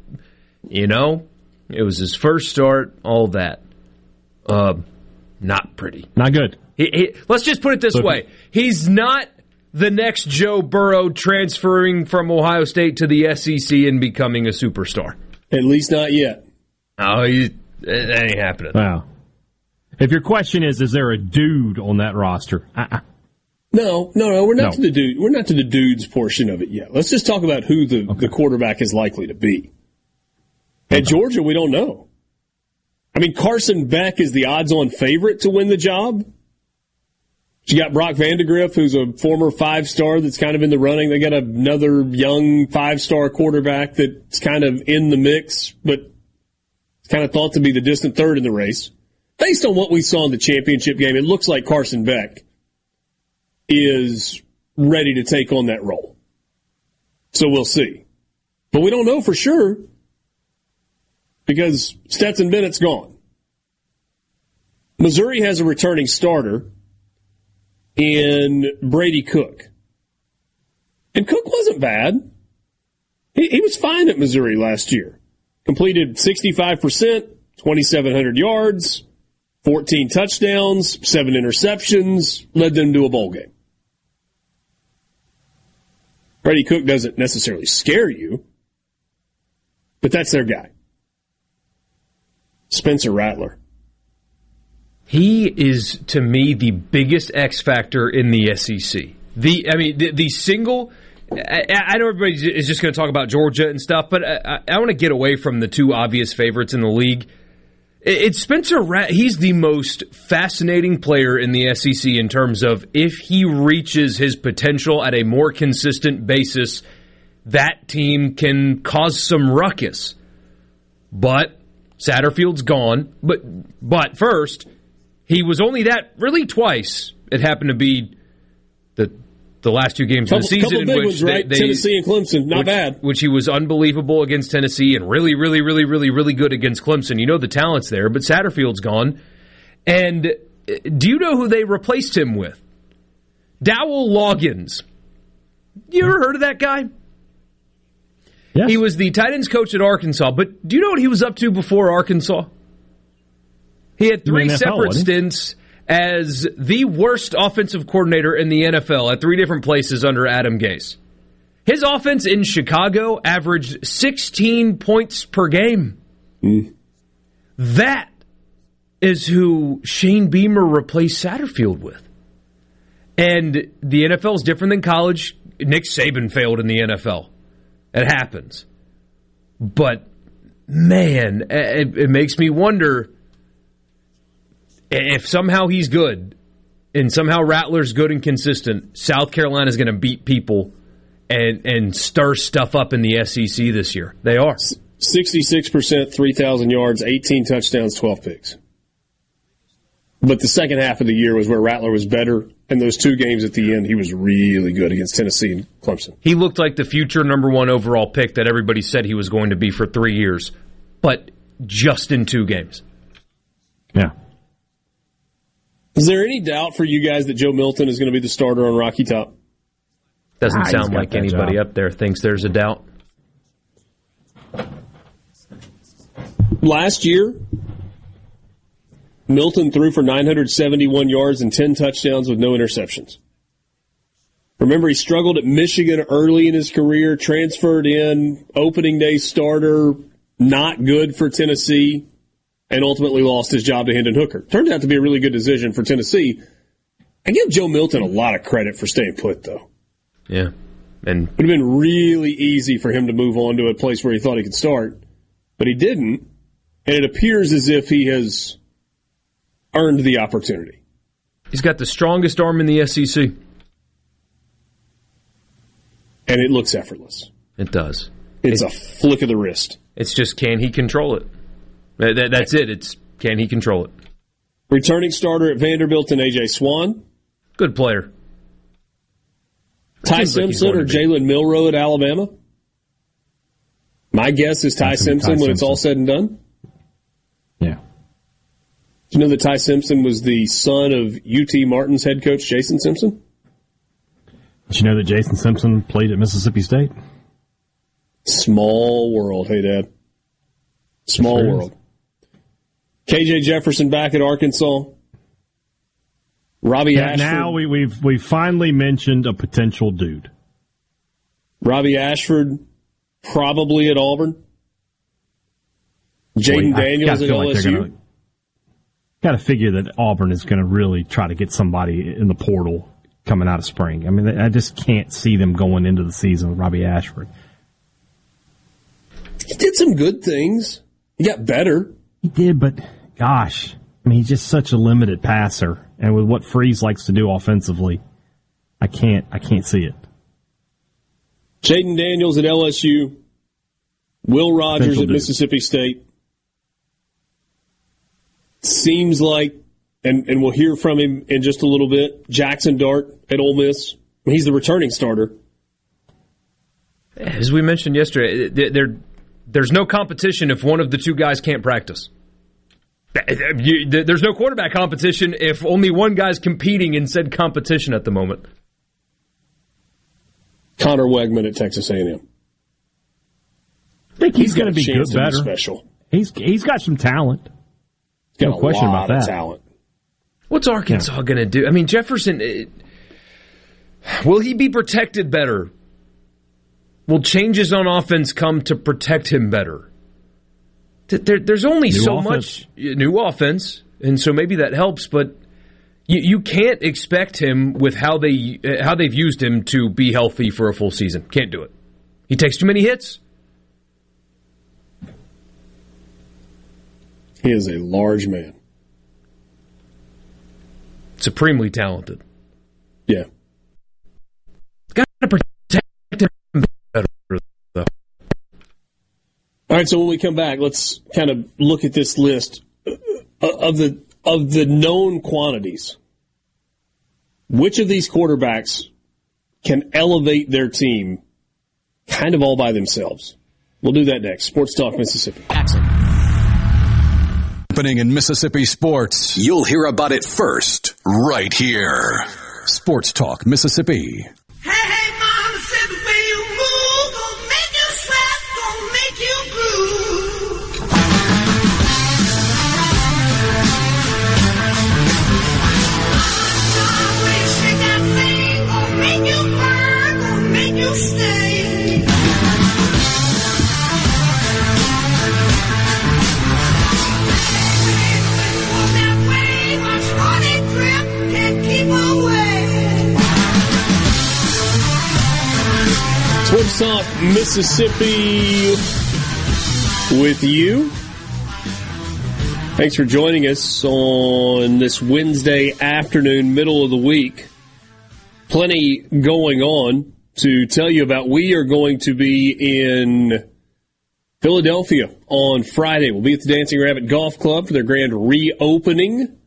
You know, it was his first start. All that, uh, not pretty, not good. He, he, let's just put it this Look- way: he's not the next Joe Burrow transferring from Ohio State to the SEC and becoming a superstar. At least not yet. Oh, he, that ain't happening. Wow. If your question is, is there a dude on that roster? Uh-uh. No, no, no. We're not No. to the dude. We're not to the dudes portion of it yet. Let's just talk about who the, the quarterback is likely to be. At Georgia, we don't know. I mean, Carson Beck is the odds-on favorite to win the job. You got Brock Vandagriff, who's a former five-star that's kind of in the running. They got another young five-star quarterback that's kind of in the mix, but it's kind of thought to be the distant third in the race. Based on what we saw in the championship game, it looks like Carson Beck is ready to take on that role. So we'll see. But we don't know for sure because Stetson Bennett's gone. Missouri has a returning starter in Brady Cook. And Cook wasn't bad. He, he was fine at Missouri last year. Completed 65%, 2,700 yards, 14 touchdowns, 7 interceptions, led them to a bowl game. Brady Cook doesn't necessarily scare you, but that's their guy. Spencer Rattler. He is to me the biggest X factor in the SEC. The I mean the, the single. I, I know everybody is just going to talk about Georgia and stuff, but I, I, I want to get away from the two obvious favorites in the league. It- It's Spencer Rat. He's the most fascinating player in the SEC in terms of if he reaches his potential at a more consistent basis, that team can cause some ruckus. But Satterfield's gone. But but first, he was only that really twice. It happened to be the last two games Couple, of the season couple in big which ones, they- right? they- Tennessee and Clemson, not which, bad. Which he was unbelievable against Tennessee and really, really, really, really, really good against Clemson. You know the talent's there, but Satterfield's gone. And uh, do you know who they replaced him with? Dowell Loggains. You ever heard of that guy? Yes. He was the tight ends coach at Arkansas, but do you know what he was up to before Arkansas? He had three NFL, separate wasn't he? stints as the worst offensive coordinator in the NFL at three different places under Adam Gase. His offense in Chicago averaged 16 points per game. That is who Shane Beamer replaced Satterfield with. And the NFL is different than college. Nick Saban failed in the NFL. It happens. But man, it, it makes me wonder if somehow he's good and somehow Rattler's good and consistent, South Carolina's going to beat people and and stir stuff up in the SEC this year. They are. 66%, 3,000 yards, 18 touchdowns, 12 picks. But the second half of the year was where Rattler was better. And those two games at the end, he was really good against Tennessee and Clemson. He looked like the future number one overall pick that everybody said he was going to be for three years, but just in two games. Yeah. Is there any doubt for you guys that Joe Milton is going to be the starter on Rocky Top? Doesn't Ah, sound like anybody job. up there thinks there's a doubt. Last year, Milton threw for 971 yards and 10 touchdowns with no interceptions. Remember, he struggled at Michigan early in his career, transferred in, opening day starter, not good for Tennessee, and ultimately lost his job to Hendon Hooker. Turned out to be a really good decision for Tennessee. I give Joe Milton a lot of credit for staying put, though. Yeah. And It would have been really easy for him to move on to a place where he thought he could start, but he didn't. And it appears as if he has earned the opportunity. he's got the strongest arm in the SEC. And it looks effortless. It does. It's a flick of the wrist. It's just can he control it? That- that- that's it. It's can he control it? Returning starter at Vanderbilt and AJ Swann. Good player. Ty Seems like Simpson or. Jalen Milroe at Alabama. My guess is Ty That's gonna be Simpson when it's all said and done. Yeah. Do you know that Ty Simpson was the son of UT Martin's head coach, Jason Simpson? Did you know that Jason Simpson played at Mississippi State? Small world. Hey, Dad. Small Sure is. KJ Jefferson back at Arkansas. Robbie Ashford. Now we, we've we finally mentioned a potential dude. Robbie Ashford probably at Auburn. Jayden Daniels at like LSU. Gotta figure that Auburn is going to really try to get somebody in the portal coming out of spring. I mean, I just can't see them going into the season with Robbie Ashford. He did some good things. He got better. He did, but gosh, I mean, he's just such a limited passer, and with what Freeze likes to do offensively, I can't, I can't see it. Jayden Daniels at LSU. Will Rogers at. Mississippi State. Seems like, and, and we'll hear from him in just a little bit. Jackson Dart at Ole Miss. He's the returning starter. As we mentioned yesterday, there, there- there's no competition if one of the two guys can't practice. Uh, you- There's no quarterback competition if only one guy's competing in said competition at the moment. Conner Weigman at Texas A&M. I think he's, got going to be good, to be better. special. He's he's got some talent. Got No a question lot about of that. talent. What's Arkansas going to do? I mean, Jefferson, it, will he be protected better? Will changes on offense come to protect him better? Th- There, there's only New so offense. much new offense, and so maybe that helps. But you, you can't expect him with how they uh, how they've used him to be healthy for a full season. Can't do it. He takes too many hits. He is a large man. Supremely talented. Yeah. Got to protect him better. Though. All right, so when we come back, let's kind of look at this list uh, of the of the known quantities. Which of these quarterbacks can elevate their team kind of all by themselves? We'll do that next. Sports Talk Mississippi. Happening in Mississippi sports. You'll hear about it first, right here. Sports Talk Mississippi. Mississippi with you. Thanks for joining us on this Wednesday afternoon, middle of the week. Plenty going on to tell you about. We are going to be in Philadelphia on Friday. We'll be at the Dancing Rabbit Golf Club for their grand reopening,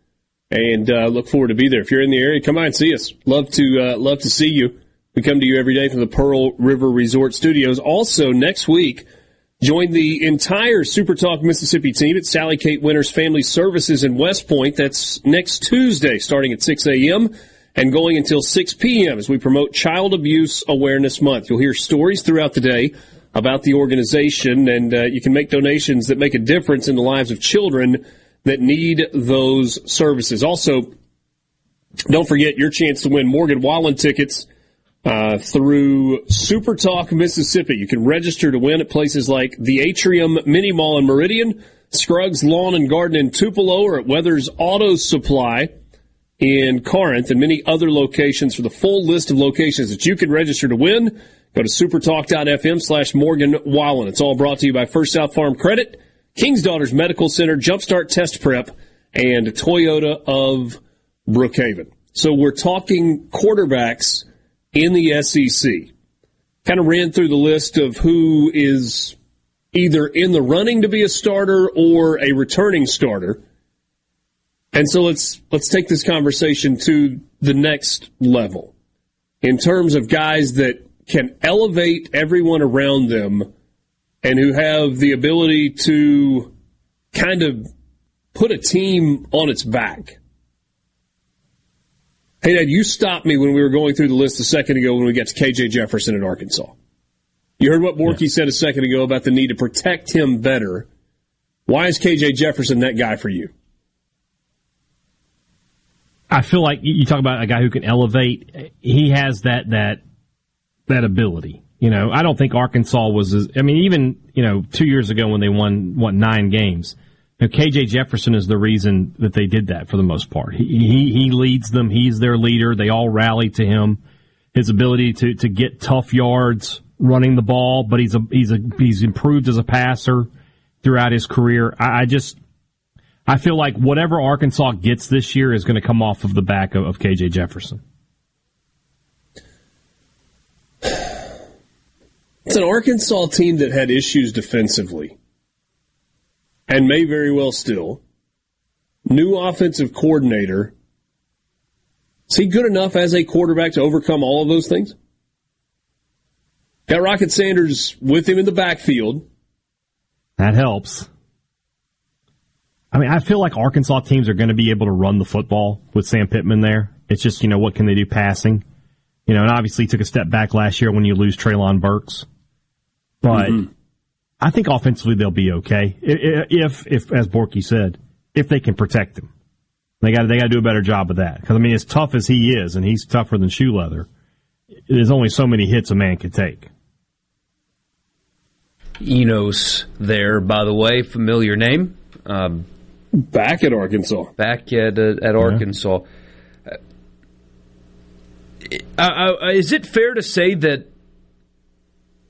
and uh, look forward to be there. If you're in the area, come by and see us. Love to uh, love to see you. We come to you every day from the Pearl River Resort Studios. Also next week, join the entire Super Talk Mississippi team at Sally Kate Winters Family Services in West Point. That's next Tuesday, starting at 6 a.m. and going until 6 p.m. as we promote Child Abuse Awareness Month. You'll hear stories throughout the day about the organization, and uh, you can make donations that make a difference in the lives of children that need those services. Also, don't forget your chance to win Morgan Wallen tickets Uh, through Super Talk Mississippi. You can register to win at places like the Atrium Mini Mall in Meridian, Scruggs Lawn and Garden in Tupelo, or at Weathers Auto Supply in Corinth, and many other locations. For the full list of locations that you can register to win, Go to supertalk.fm slash Morgan Wallen. It's all brought to you by First South Farm Credit, King's Daughters Medical Center, Jumpstart Test Prep, and Toyota of Brookhaven. So we're talking quarterbacks in the SEC. Kind of ran through the list of who is either in the running to be a starter or a returning starter. And so let's let's take this conversation to the next level in terms of guys that can elevate everyone around them and who have the ability to kind of put a team on its back. Hey, Dad, you stopped me when we were going through the list a second ago when we got to KJ Jefferson in Arkansas. You heard what Borky yeah. said a second ago about the need to protect him better. Why is KJ Jefferson that guy for you? I feel like you talk about a guy who can elevate. He has that that that ability. You know, I don't think Arkansas was. As, I mean, even you know, two years ago when they won what nine games, know, KJ Jefferson is the reason that they did that for the most part. He, he he leads them. He's their leader. They all rally to him. His ability to to get tough yards running the ball, but he's a he's a he's improved as a passer throughout his career. I, I just I feel like whatever Arkansas gets this year is going to come off of the back of, of KJ Jefferson. It's an Arkansas team that had issues defensively and may very well still. New offensive coordinator. Is he good enough as a quarterback to overcome all of those things? Got Rocket Sanders with him in the backfield. That helps. I mean, I feel like Arkansas teams are going to be able to run the football with Sam Pittman there. It's just, you know, what can they do passing? You know, and obviously took a step back last year when you lose Treylon Burks. But mm-hmm. I think offensively they'll be okay if, if, as Borky said, if they can protect him. They got they got to do a better job of that because I mean, as tough as he is, and he's tougher than shoe leather. There's only so many hits a man can take. Enos, there, by the way, familiar name. Um, back at Arkansas. Back at uh, at Arkansas. Uh, uh, is it fair to say that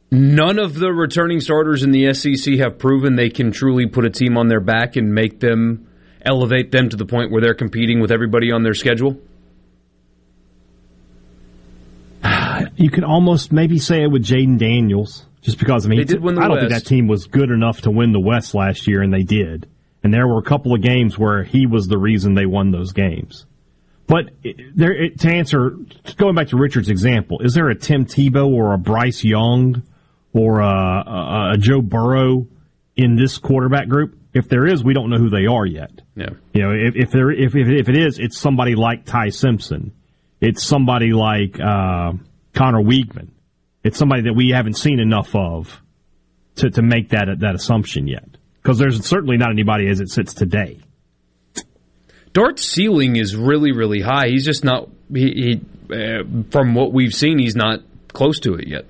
None of the returning starters in the SEC have proven they can truly put a team on their back and make them elevate them to the point where they're competing with everybody on their schedule. *sighs* You could almost maybe say it with Jayden Daniels, just because I mean, they did win the I don't West. think that team was good enough to win the West last year, and they did. And there were a couple of games where he was the reason they won those games. But there, to answer, going back to Richard's example, is there a Tim Tebow or a Bryce Young? Or a, a, a Joe Burrow in this quarterback group? If there is, we don't know who they are yet. Yeah. You know, if, if there if, if if it is, it's somebody like Ty Simpson. It's somebody like uh, Conner Weigman. It's somebody that we haven't seen enough of to to make that that assumption yet. Because there's certainly not anybody as it sits today. Dart's ceiling is really really high. He's just not he, he uh, from what we've seen, he's not close to it yet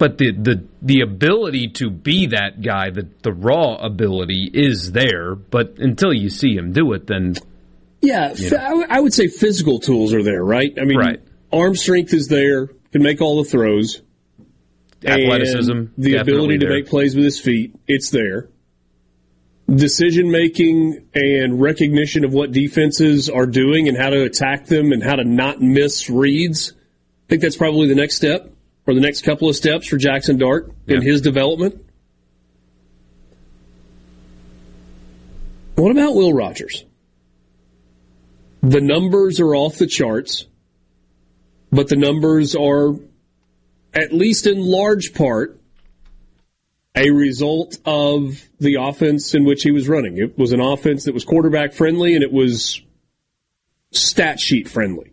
but the the the ability to be that guy, the the raw ability is there. But until you see him do it, then yeah, you know. I would say physical tools are there, right? I mean, right. arm strength is there, can make all the throws, athleticism, the ability to there. make plays with his feet, it's there. Decision making and recognition of what defenses are doing and how to attack them and how to not miss reads. I think that's probably the next step. Or the next couple of steps for Jackson Dart in his development. What about Will Rogers? The numbers are off the charts, but the numbers are, at least in large part, a result of the offense in which he was running. It was an offense that was quarterback friendly and it was stat sheet friendly.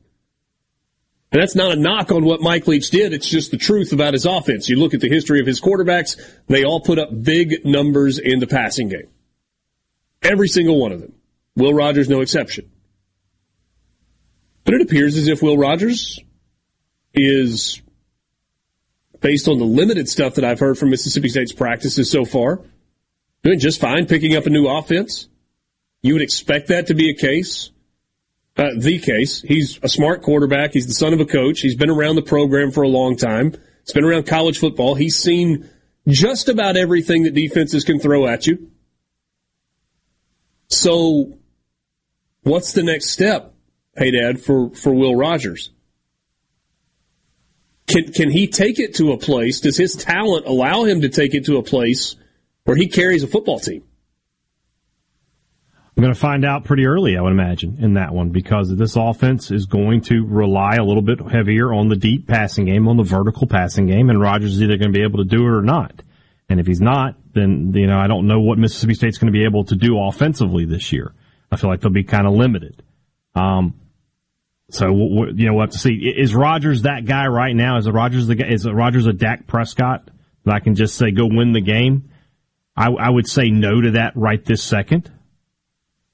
And that's not a knock on what Mike Leach did. It's just the truth about his offense. You look at the history of his quarterbacks, they all put up big numbers in the passing game. Every single one of them. Will Rogers, no exception. But it appears as if Will Rogers is, based on the limited stuff that I've heard from Mississippi State's practices so far, doing just fine picking up a new offense. You would expect that to be a case uh, the case. He's a smart quarterback. He's the son of a coach. He's been around the program for a long time. He's been around college football. He's seen just about everything that defenses can throw at you. So, what's the next step, hey Dad, for, for Will Rogers? Can, can he take it to a place? Does his talent allow him to take it to a place where he carries a football team? I'm going to find out pretty early, I would imagine, in that one because this offense is going to rely a little bit heavier on the deep passing game, on the vertical passing game, and Rogers is either going to be able to do it or not. And if he's not, then you know I don't know what Mississippi State's going to be able to do offensively this year. I feel like they'll be kind of limited. Um, so you know we'll have to see. Is Rogers that guy right now? Is Rogers the guy? Is Rogers a Dak Prescott that I can just say go win the game? I, I would say no to that right this second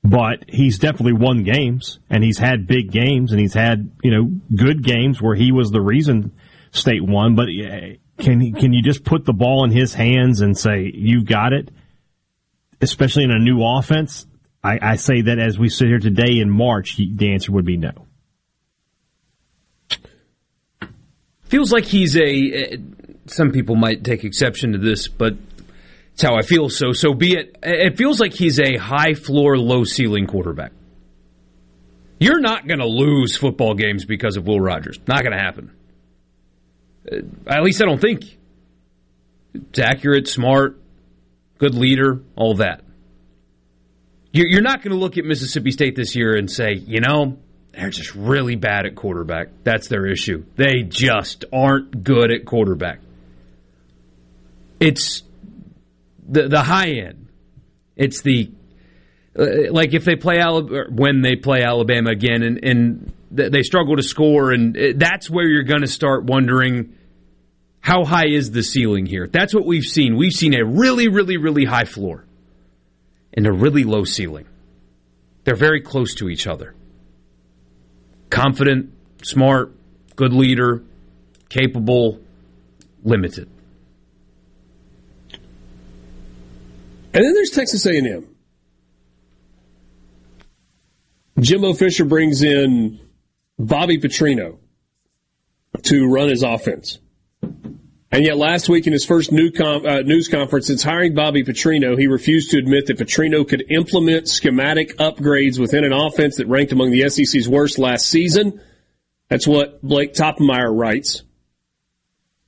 but he's definitely won games and he's had big games and he's had you know good games where he was the reason state won. But eh, can he, can you just put the ball in his hands and say you've got it? Especially in a new offense I, I say that as we sit here today in March the answer would be no. Feels like he's a eh, some people might take exception to this but it's how I feel. So, so be it. It feels like he's a high floor, low ceiling quarterback. You're not going to lose football games because of Will Rogers. Not going to happen. Uh, at least I don't think. It's accurate, smart, good leader, all that. You're not going to look at Mississippi State this year and say, you know, they're just really bad at quarterback. That's their issue. They just aren't good at quarterback. It's the the high end. It's the uh, like if they play Alabama, when they play Alabama again and, and they struggle to score, and uh, that's where you're going to start wondering how high is the ceiling here. That's what we've seen. We've seen a really, really, really high floor and a really low ceiling. They're very close to each other. Confident, smart, good leader, capable, limited. And then there's Texas A&M. Jimbo Fisher brings in Bobby Petrino to run his offense. And yet, last week in his first uh, news conference since hiring Bobby Petrino, he refused to admit that Petrino could implement schematic upgrades within an offense that ranked among the SEC's worst last season. That's what Blake Toppmeyer writes.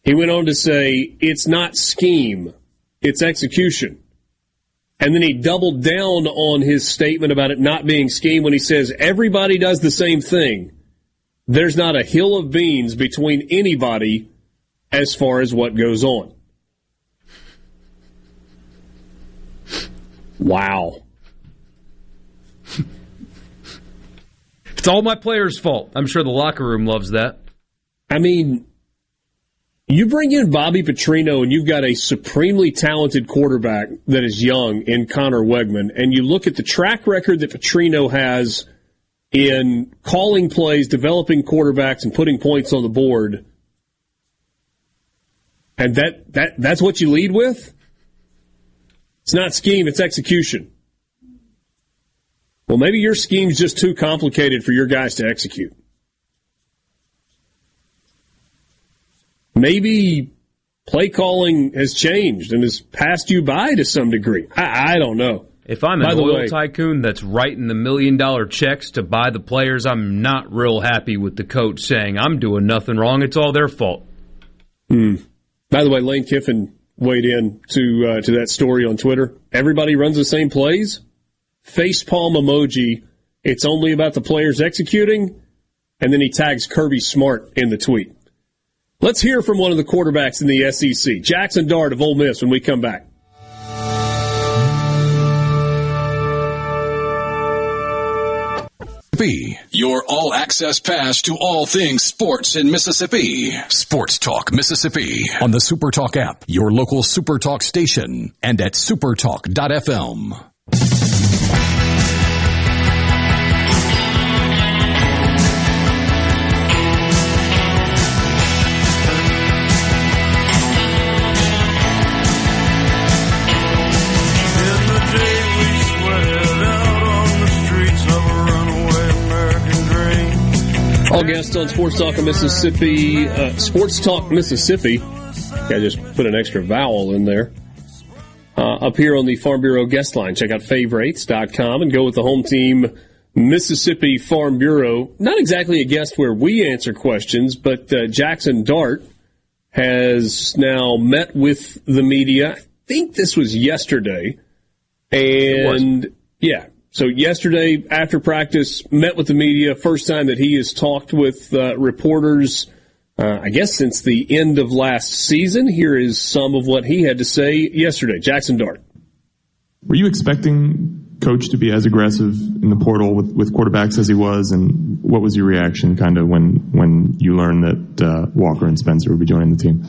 He went on to say, it's not scheme, it's execution. And then he doubled down on his statement about it not being scheme when he says everybody does the same thing. There's not a hill of beans between anybody as far as what goes on. Wow. it's all my players' fault. I'm sure the locker room loves that. I mean, you bring in Bobby Petrino and you've got a supremely talented quarterback that is young in Conner Weigman, and you look at the track record that Petrino has in calling plays, developing quarterbacks, and putting points on the board. And that, that that's what you lead with? It's not scheme, it's execution. Well, maybe your scheme's just too complicated for your guys to execute. Maybe play calling has changed and has passed you by to some degree. I, I don't know. If I'm an oil way, tycoon that's writing the million dollar checks to buy the players, I'm not real happy with the coach saying, I'm doing nothing wrong. It's all their fault. Hmm. By the way, Lane Kiffin weighed in to uh, to that story on Twitter. Everybody runs the same plays. Face palm emoji. It's only about the players executing, and then he tags Kirby Smart in the tweet. Let's hear from one of the quarterbacks in the SEC, Jackson Dart of Ole Miss, when we come back. Mississippi. Your all access pass to all things sports in Mississippi. Sports Talk Mississippi on the Super Talk app, your local Super Talk station, and at supertalk.fm. All guests on Sports Talk of Mississippi, uh, Sports Talk Mississippi. I just put an extra vowel in there. Uh, up here on the Farm Bureau guest line. Check out favorites.com and go with the home team, Mississippi Farm Bureau. Not exactly a guest where we answer questions, but uh, Jackson Dart has now met with the media. I think this was yesterday. And yeah, so yesterday after practice, met with the media. First time that he has talked with uh, reporters, uh, I guess since the end of last season. Here is some of what he had to say yesterday. Jackson Dart. Were you expecting Coach to be as aggressive in the portal with, with quarterbacks as he was, and what was your reaction kind of when when you learned that uh, Walker and Spencer would be joining the team?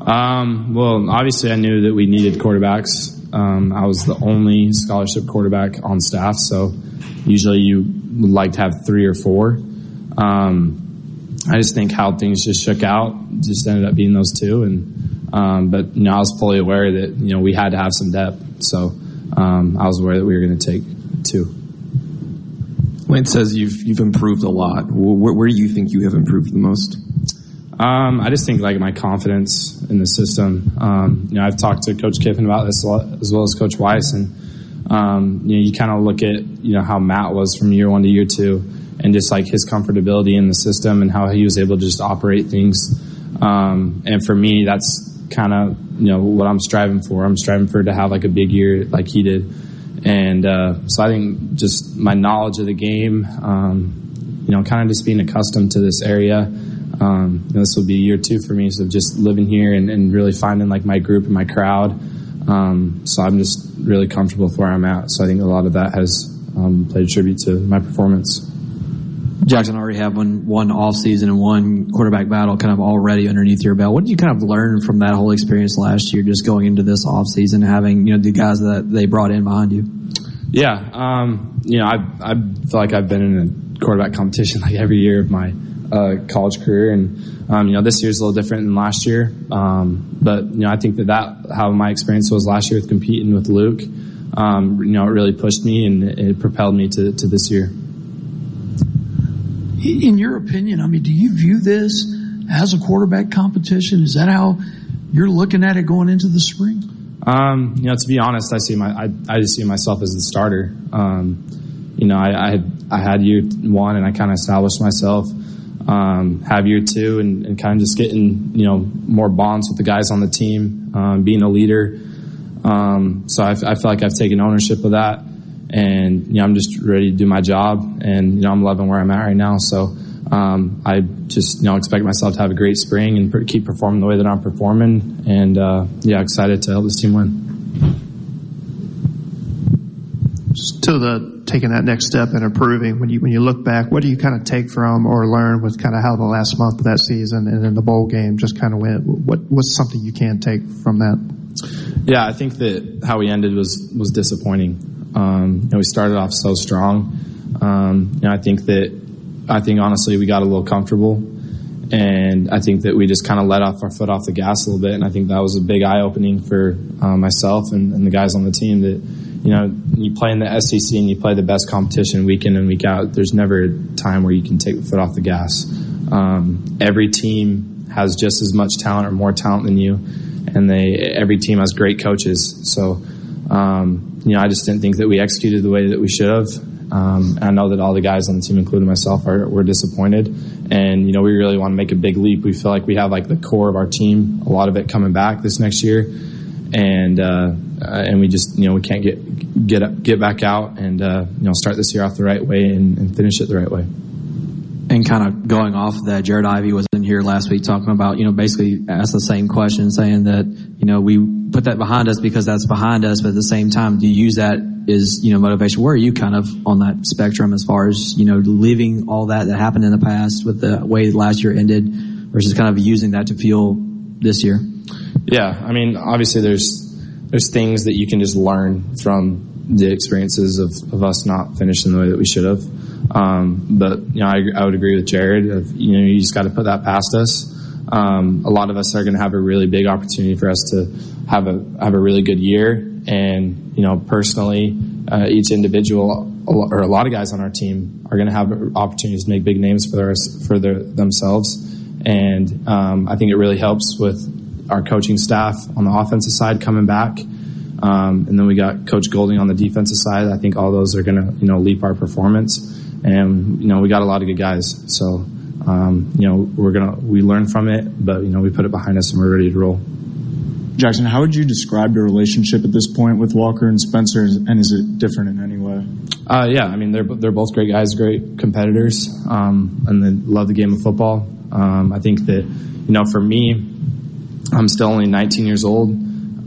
Um, well, obviously, I knew that we needed quarterbacks. Um, I was the only scholarship quarterback on staff, so usually you would like to have three or four. Um, I just think how things just shook out just ended up being those two, and um, but you know I was fully aware that you know we had to have some depth, so um, I was aware that we were going to take two. Lance says you've you've improved a lot. Where, where do you think you have improved the most? Um, I just think like my confidence in the system. Um, you know, I've talked to Coach Kiffin about this lot, as well as Coach Weis, and um, you know, you kind of look at you know how Matt was from year one to year two, and just like his comfortability in the system and how he was able to just operate things. Um, and for me, that's kind of you know what I'm striving for. I'm striving for to have like a big year like he did, and uh, so I think just my knowledge of the game, um, you know, kind of just being accustomed to this area. Um, this will be year two for me, so just living here and, and really finding like my group and my crowd. Um, so I'm just really comfortable with where I'm at. So I think a lot of that has um, played a tribute to my performance. Jackson already have one one off season and one quarterback battle kind of already underneath your belt. What did you kind of learn from that whole experience last year, just going into this off season, having you know the guys that they brought in behind you? Yeah, um, you know, I I feel like I've been in a quarterback competition *laughs* like every year of my uh, college career, and um, you know this year's a little different than last year. Um, but you know I think that that how my experience was last year with competing with Luke, um, you know it really pushed me and it propelled me to, to this year. In your opinion, I mean, do you view this as a quarterback competition? Is that how you're looking at it going into the spring? Um, you know, to be honest, I see my I, I just see myself as the starter. Um, you know, I, I had I had year one and I kind of established myself um, have year two and, and, kind of just getting you know more bonds with the guys on the team, um, being a leader. Um, so I, I, feel like I've taken ownership of that, and you know I'm just ready to do my job, and you know I'm loving where I'm at right now. So um, I just you know expect myself to have a great spring and keep performing the way that I'm performing, and uh, yeah, excited to help this team win. to the taking that next step and improving. When you when you look back, what do you kind of take from or learn with kind of how the last month of that season and then the bowl game just kind of went? What what's something you can take from that? Yeah, I think that how we ended was was disappointing. Um, you know, we started off so strong. Um, you know, I think that I think honestly we got a little comfortable, and I think that we just kind of let off our foot off the gas a little bit. And I think that was a big eye opening for uh, myself and, and the guys on the team that you know, you play in the SEC and you play the best competition week in and week out. There's never a time where you can take the foot off the gas. Um, every team has just as much talent or more talent than you, and they every team has great coaches. So, um, you know, I just didn't think that we executed the way that we should have. Um, I know that all the guys on the team, including myself, are were disappointed, And you know, we really want to make a big leap. We feel like we have like the core of our team, a lot of it coming back this next year, and uh, and we just you know we can't get get up, get back out and uh, you know start this year off the right way and, and finish it the right way. And kind of going off that, Jared Ivey was in here last week talking about, you know, basically asked the same question, saying that, you know, we put that behind us because that's behind us, but at the same time, do you use that as, you know, motivation? Where are you kind of on that spectrum as far as, you know, leaving all that that happened in the past with the way last year ended versus kind of using that to fuel this year? Yeah, I mean, obviously there's there's things that you can just learn from the experiences of, of us not finishing the way that we should have. Um, but you know, I, I would agree with Jared. Of, you know, you just got to put that past us. Um, a lot of us are going to have a really big opportunity for us to have a have a really good year. And you know, personally, uh, each individual or a lot of guys on our team are going to have opportunities to make big names for their for their themselves. And um, I think it really helps with our coaching staff on the offensive side coming back. Um, and then we got Coach Golding on the defensive side. I think all those are going to, you know, leap our performance. And, you know, we got a lot of good guys. So, um, you know, we're going to, we learn from it, but, you know, we put it behind us and we're ready to roll. Jackson, how would you describe your relationship at this point with Walker and Spencer, and is it different in any way? Uh, yeah, I mean they're they're both great guys, great competitors, um, and they love the game of football. Um, I think that you know, for me, I'm still only 19 years old,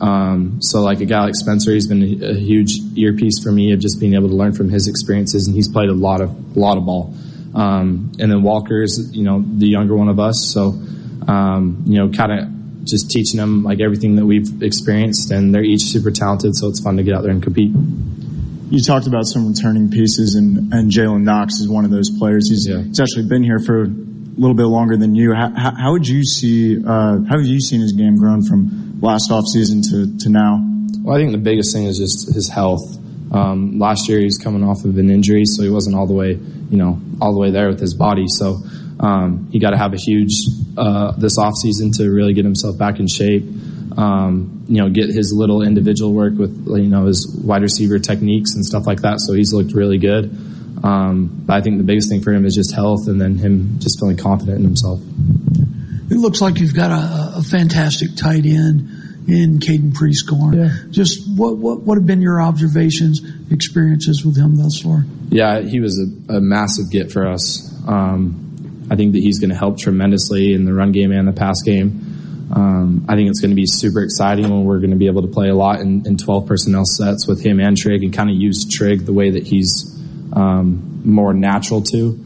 um, so like a guy like Spencer, he's been a, a, huge earpiece for me of just being able to learn from his experiences, and he's played a lot of a lot of ball. Um, and then Walker's, you know, the younger one of us, so um, you know, kind of just teaching them like everything that we've experienced, and they're each super talented, so it's fun to get out there and compete. You talked about some returning pieces, and, and Jalen Knox is one of those players. He's, yeah. he's actually been here for little bit longer than you. How, how would you see? Uh, how have you seen his game grown from last off season to, to now? Well, I think the biggest thing is just his health. Um, last year he was coming off of an injury, so he wasn't all the way, you know, all the way there with his body. So um, he got to have a huge uh, this off season to really get himself back in shape. Um, you know, get his little individual work with you know his wide receiver techniques and stuff like that. So he's looked really good. Um, but I think the biggest thing for him is just health, and then him just feeling confident in himself it looks like you've got a, a fantastic tight end in Caden Prieskorn. Yeah. Just what, what what have been your observations, experiences with him thus far? Yeah, he was a, a massive get for us. Um, I think that he's going to help tremendously in the run game and the pass game. Um, I think it's going to be super exciting when we're going to be able to play a lot in, in 12 personnel sets with him and Trigg and kind of use Trigg the way that he's um, more natural to.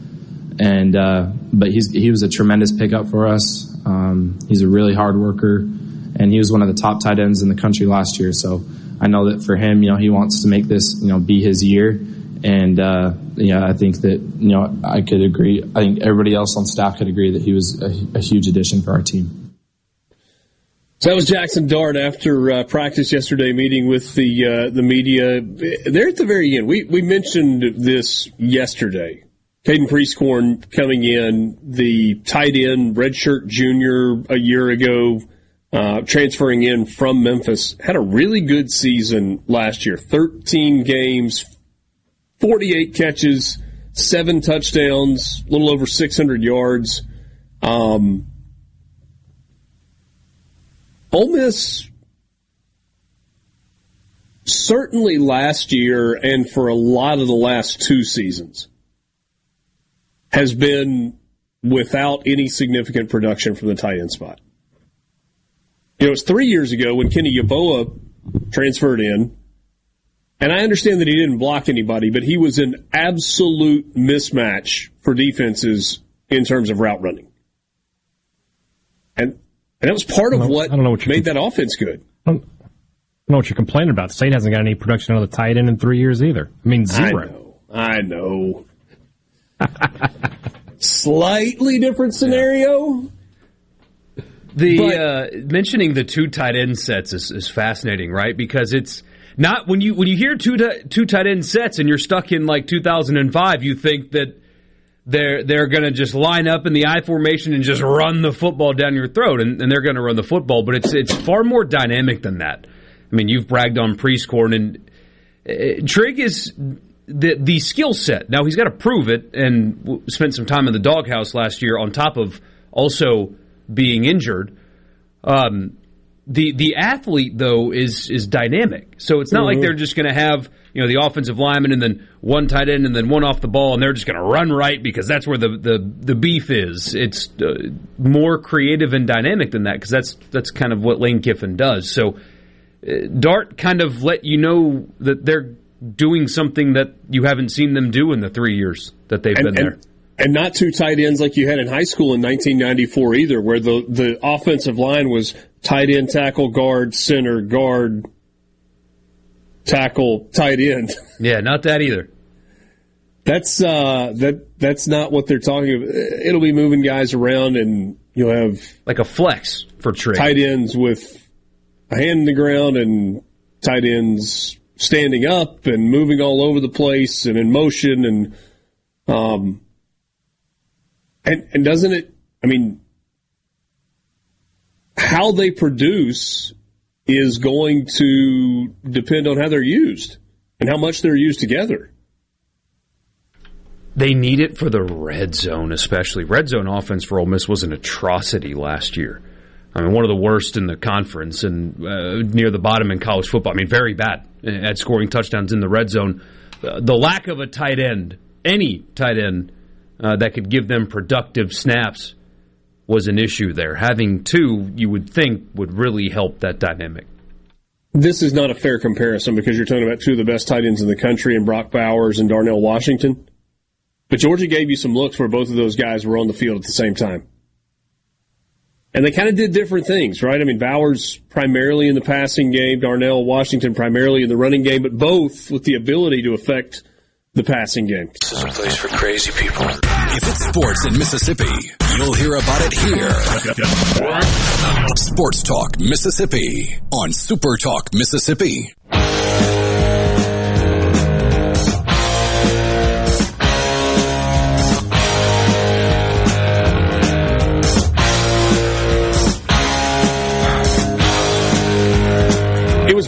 And uh, but he's he was a tremendous pickup for us. Um, he's a really hard worker, and he was one of the top tight ends in the country last year. So I know that for him, you know, he wants to make this, you know, be his year. And uh, yeah, I think that you know I could agree. I think everybody else on staff could agree that he was a, a huge addition for our team. So that was Jackson Dart after uh, practice yesterday, meeting with the uh, the media. There at the very end, we we mentioned this yesterday Caden Prieskorn coming in, the tight end, redshirt junior a year ago, uh, transferring in from Memphis, had a really good season last year. 13 games, 48 catches, seven touchdowns, a little over 600 yards. Um, Ole Miss certainly last year and for a lot of the last two seasons has been without any significant production from the tight end spot. You know, it was three years ago when Kenny Yeboah transferred in, and I understand that he didn't block anybody, but he was an absolute mismatch for defenses in terms of route running. And, and that was part of what, I don't know what made that offense good. I don't, know what you're complaining about. The state hasn't got any production on the tight end in three years either. I mean, zero. I know. I know. Slightly different scenario. The but, uh, mentioning the two tight end sets is, is, fascinating, right? Because it's not when you when you hear two two tight end sets and you're stuck in like 2005, you think that they're they're going to just line up in the I formation and just run the football down your throat, and, and they're going to run the football. But it's it's far more dynamic than that. I mean, you've bragged on Prieskorn and uh, Trigg is the the skill set. Now he's got to prove it, and w- spent some time in the doghouse last year on top of also being injured. Um, the the athlete though is is dynamic, so it's not like Mhm. they're just going to have you know the offensive lineman and then one tight end and then one off the ball, and they're just going to run right because that's where the the, the beef is. It's uh, more creative and dynamic than that because that's that's kind of what Lane Kiffin does. So uh, Dart kind of let you know that they're doing something that you haven't seen them do in the three years that they've and, been there. and, and not two tight ends like you had in high school in 1994 either, where the the offensive line was tight end, tackle, guard, center, guard, tackle, tight end. Yeah, not that either. That's uh that that's not what they're talking about. It'll be moving guys around, and you'll have like a flex for Trey. tight ends with a hand in the ground and tight ends standing up and moving all over the place and in motion and um and and doesn't it I mean how they produce is going to depend on how they're used and how much they're used together. They need it for the red zone, especially. Red zone offense for Ole Miss was an atrocity last year. I mean, one of the worst in the conference and uh, near the bottom in college football. I mean, very bad at scoring touchdowns in the red zone. Uh, the lack of a tight end, any tight end uh, that could give them productive snaps, was an issue there. Having two, you would think, would really help that dynamic. This is not a fair comparison because you're talking about two of the best tight ends in the country and Brock Bowers and Darnell Washington. But Georgia gave you some looks where both of those guys were on the field at the same time. And they kind of did different things, right? I mean, Bowers primarily in the passing game, Darnell Washington primarily in the running game, but both with the ability to affect the passing game. This is a place for crazy people. If it's sports in Mississippi, you'll hear about it here. Sports Talk Mississippi on Super Talk Mississippi.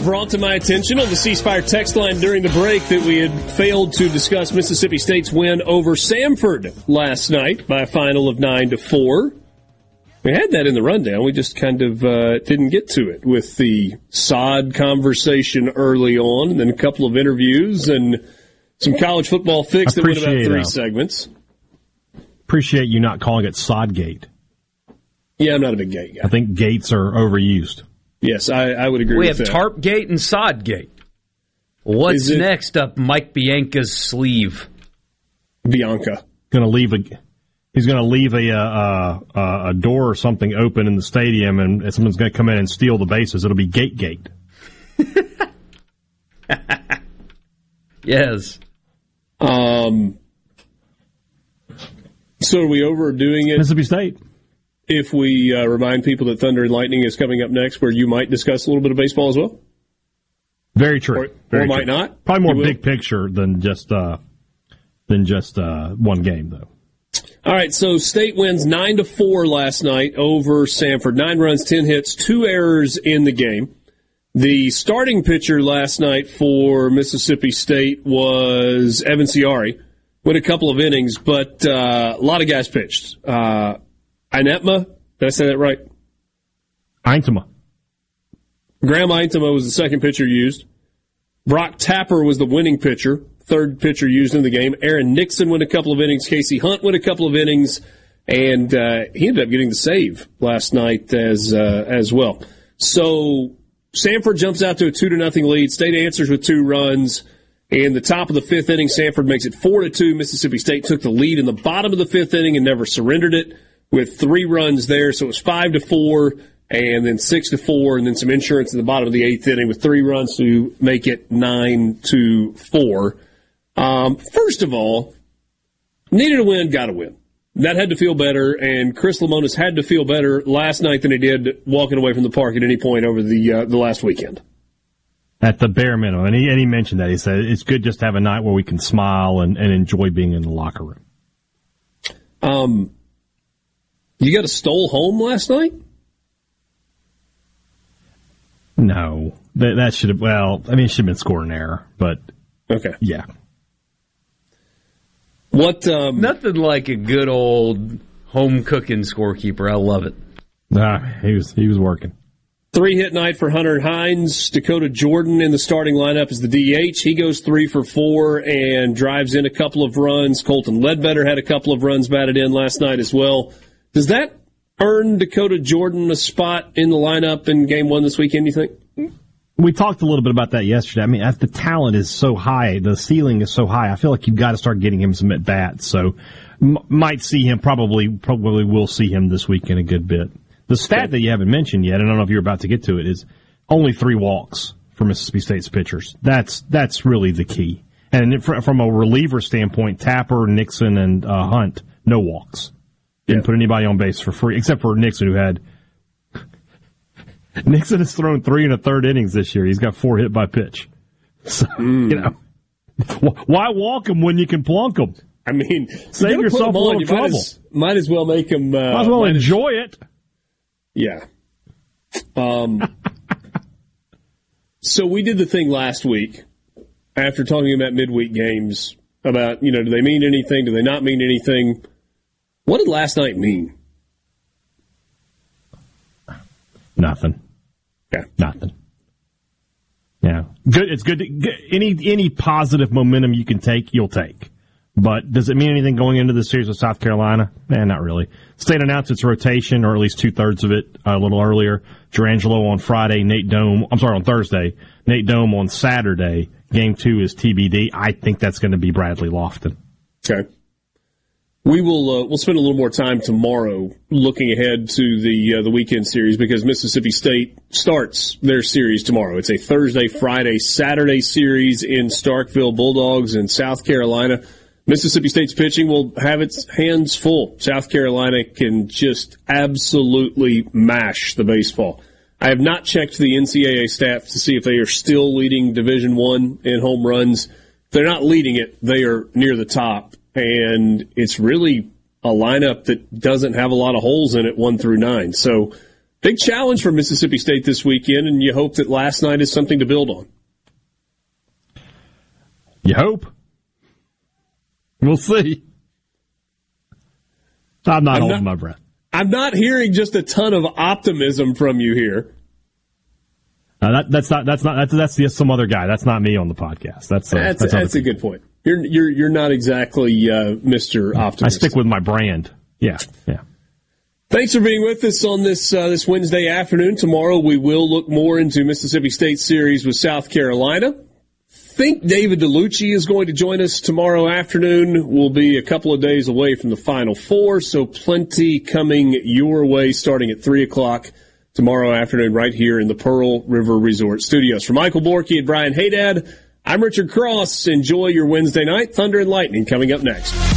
Brought to my attention on the C Spire text line during the break that we had failed to discuss Mississippi State's win over Samford last night by a final of nine to four. We had that in the rundown. We just kind of uh, didn't get to it with the sod conversation early on, and then a couple of interviews and some college football fix that went about three uh, segments. Appreciate you not calling it Sodgate. Yeah, I'm not a big gate guy. I think gates are overused. Yes, I, I would agree with that. We with have that. Tarp Gate and Sod Gate. What's it- next up Mike Bianco's sleeve? Bianca. Going to leave a. He's going to leave a, uh, uh, a door or something open in the stadium, and someone's going to come in and steal the bases. It'll be Gate Gate. *laughs* Yes. Um, so are we overdoing it? Mississippi State. If we uh, remind people that Thunder and Lightning is coming up next, where you might discuss a little bit of baseball as well. Very true. Or, Very or true. might not. Probably more big picture than just uh, than just uh, one game, though. All right, so State wins nine to four last night over Samford. Nine runs, ten hits, two errors in the game. The starting pitcher last night for Mississippi State was Evan Ciari. Went a couple of innings, but uh, a lot of guys pitched. Uh, Inetma, did I say that right? Eintema. Graham Eintema was the second pitcher used. Brock Tapper was the winning pitcher, third pitcher used in the game. Aaron Nixon went a couple of innings. Casey Hunt went a couple of innings, and uh, he ended up getting the save last night as uh, as well. So Samford jumps out to a two to nothing lead. State answers with two runs. In the top of the fifth inning, Samford makes it four to two. Mississippi State took the lead in the bottom of the fifth inning and never surrendered it with three runs there. So it was five to four and then six to four and then some insurance in the bottom of the eighth inning with three runs to make it nine to four. Um, first of all, needed a win, got a win. That had to feel better, and Chris Lemonis had to feel better last night than he did walking away from the park at any point over the uh, the last weekend. At the bare minimum. And he, and he mentioned that. He said it's good just to have a night where we can smile and, and enjoy being in the locker room. Um, you got a stole home last night? No. That, that should have, well, I mean, it should have been scored an error, but Okay. yeah. What? Um, Nothing like a good old home cooking scorekeeper. I love it. Nah, he was he was working. Three hit night for Hunter Hines. Dakota Jordan in the starting lineup is the DH. He goes three for four and drives in a couple of runs. Colton Ledbetter had a couple of runs batted in last night as well. Does that earn Dakota Jordan a spot in the lineup in game one this weekend, you think? We talked a little bit about that yesterday. I mean, the talent is so high, the ceiling is so high. I feel like you've got to start getting him some at bats. So, m- might see him probably probably will see him this weekend a good bit. The stat that you haven't mentioned yet, and I don't know if you're about to get to it, is only three walks for Mississippi State's pitchers. That's that's really the key. And from a reliever standpoint, Tapper, Nixon, and uh, Hunt, no walks. Didn't put anybody on base for free, except for Nixon, who had *laughs* Nixon has thrown three and a third innings this year. He's got four hit by pitch. *laughs* So, Hmm. you know, *laughs* why walk him when you can plunk him? I mean, save you yourself a little You trouble. Might as, might as well make him. Uh, Might as well might as- enjoy it. Yeah. Um, so we did the thing last week after talking about midweek games about, you know, do they mean anything? Do they not mean anything? What did last night mean? Nothing. Yeah. Nothing. Yeah. Good. It's good. To, g- any any positive momentum you can take, you'll take. But does it mean anything going into the series with South Carolina? Eh, not really. State announced its rotation, or at least two thirds of it, a little earlier. Jurrangelo on Friday, Nate Dohm. I'm sorry, on Thursday. Nate Dohm on Saturday. Game two is TBD. I think that's going to be Bradley Loftin. Okay. We will uh, we'll spend a little more time tomorrow looking ahead to the uh, the weekend series because Mississippi State starts their series tomorrow. It's a Thursday, Friday, Saturday series in Starkville Bulldogs in South Carolina. Mississippi State's pitching will have its hands full. South Carolina can just absolutely mash the baseball. I have not checked the NCAA stats to see if they are still leading Division One in home runs. If they're not leading it, they are near the top, and it's really a lineup that doesn't have a lot of holes in it, one through nine. So, big challenge for Mississippi State this weekend, and you hope that last night is something to build on. You hope. We'll see. I'm not I'm holding not- my breath. I'm not hearing just a ton of optimism from you here. Uh, that, that's not. That's not. That's that's just some other guy. That's not me on the podcast. That's uh, That's that's, that's, a good point. You're you're you're not exactly uh, Mr. Optimist. I stick with my brand. Yeah, yeah. Thanks for being with us on this uh, this Wednesday afternoon. Tomorrow we will look more into Mississippi State series with South Carolina. Think David DeLucci is going to join us tomorrow afternoon. We'll be a couple of days away from the Final Four, so plenty coming your way starting at three o'clock tomorrow afternoon, right here in the Pearl River Resort Studios. For Michael Borky and Brian Hadad, I'm Richard Cross. Enjoy your Wednesday night. Thunder and Lightning coming up next.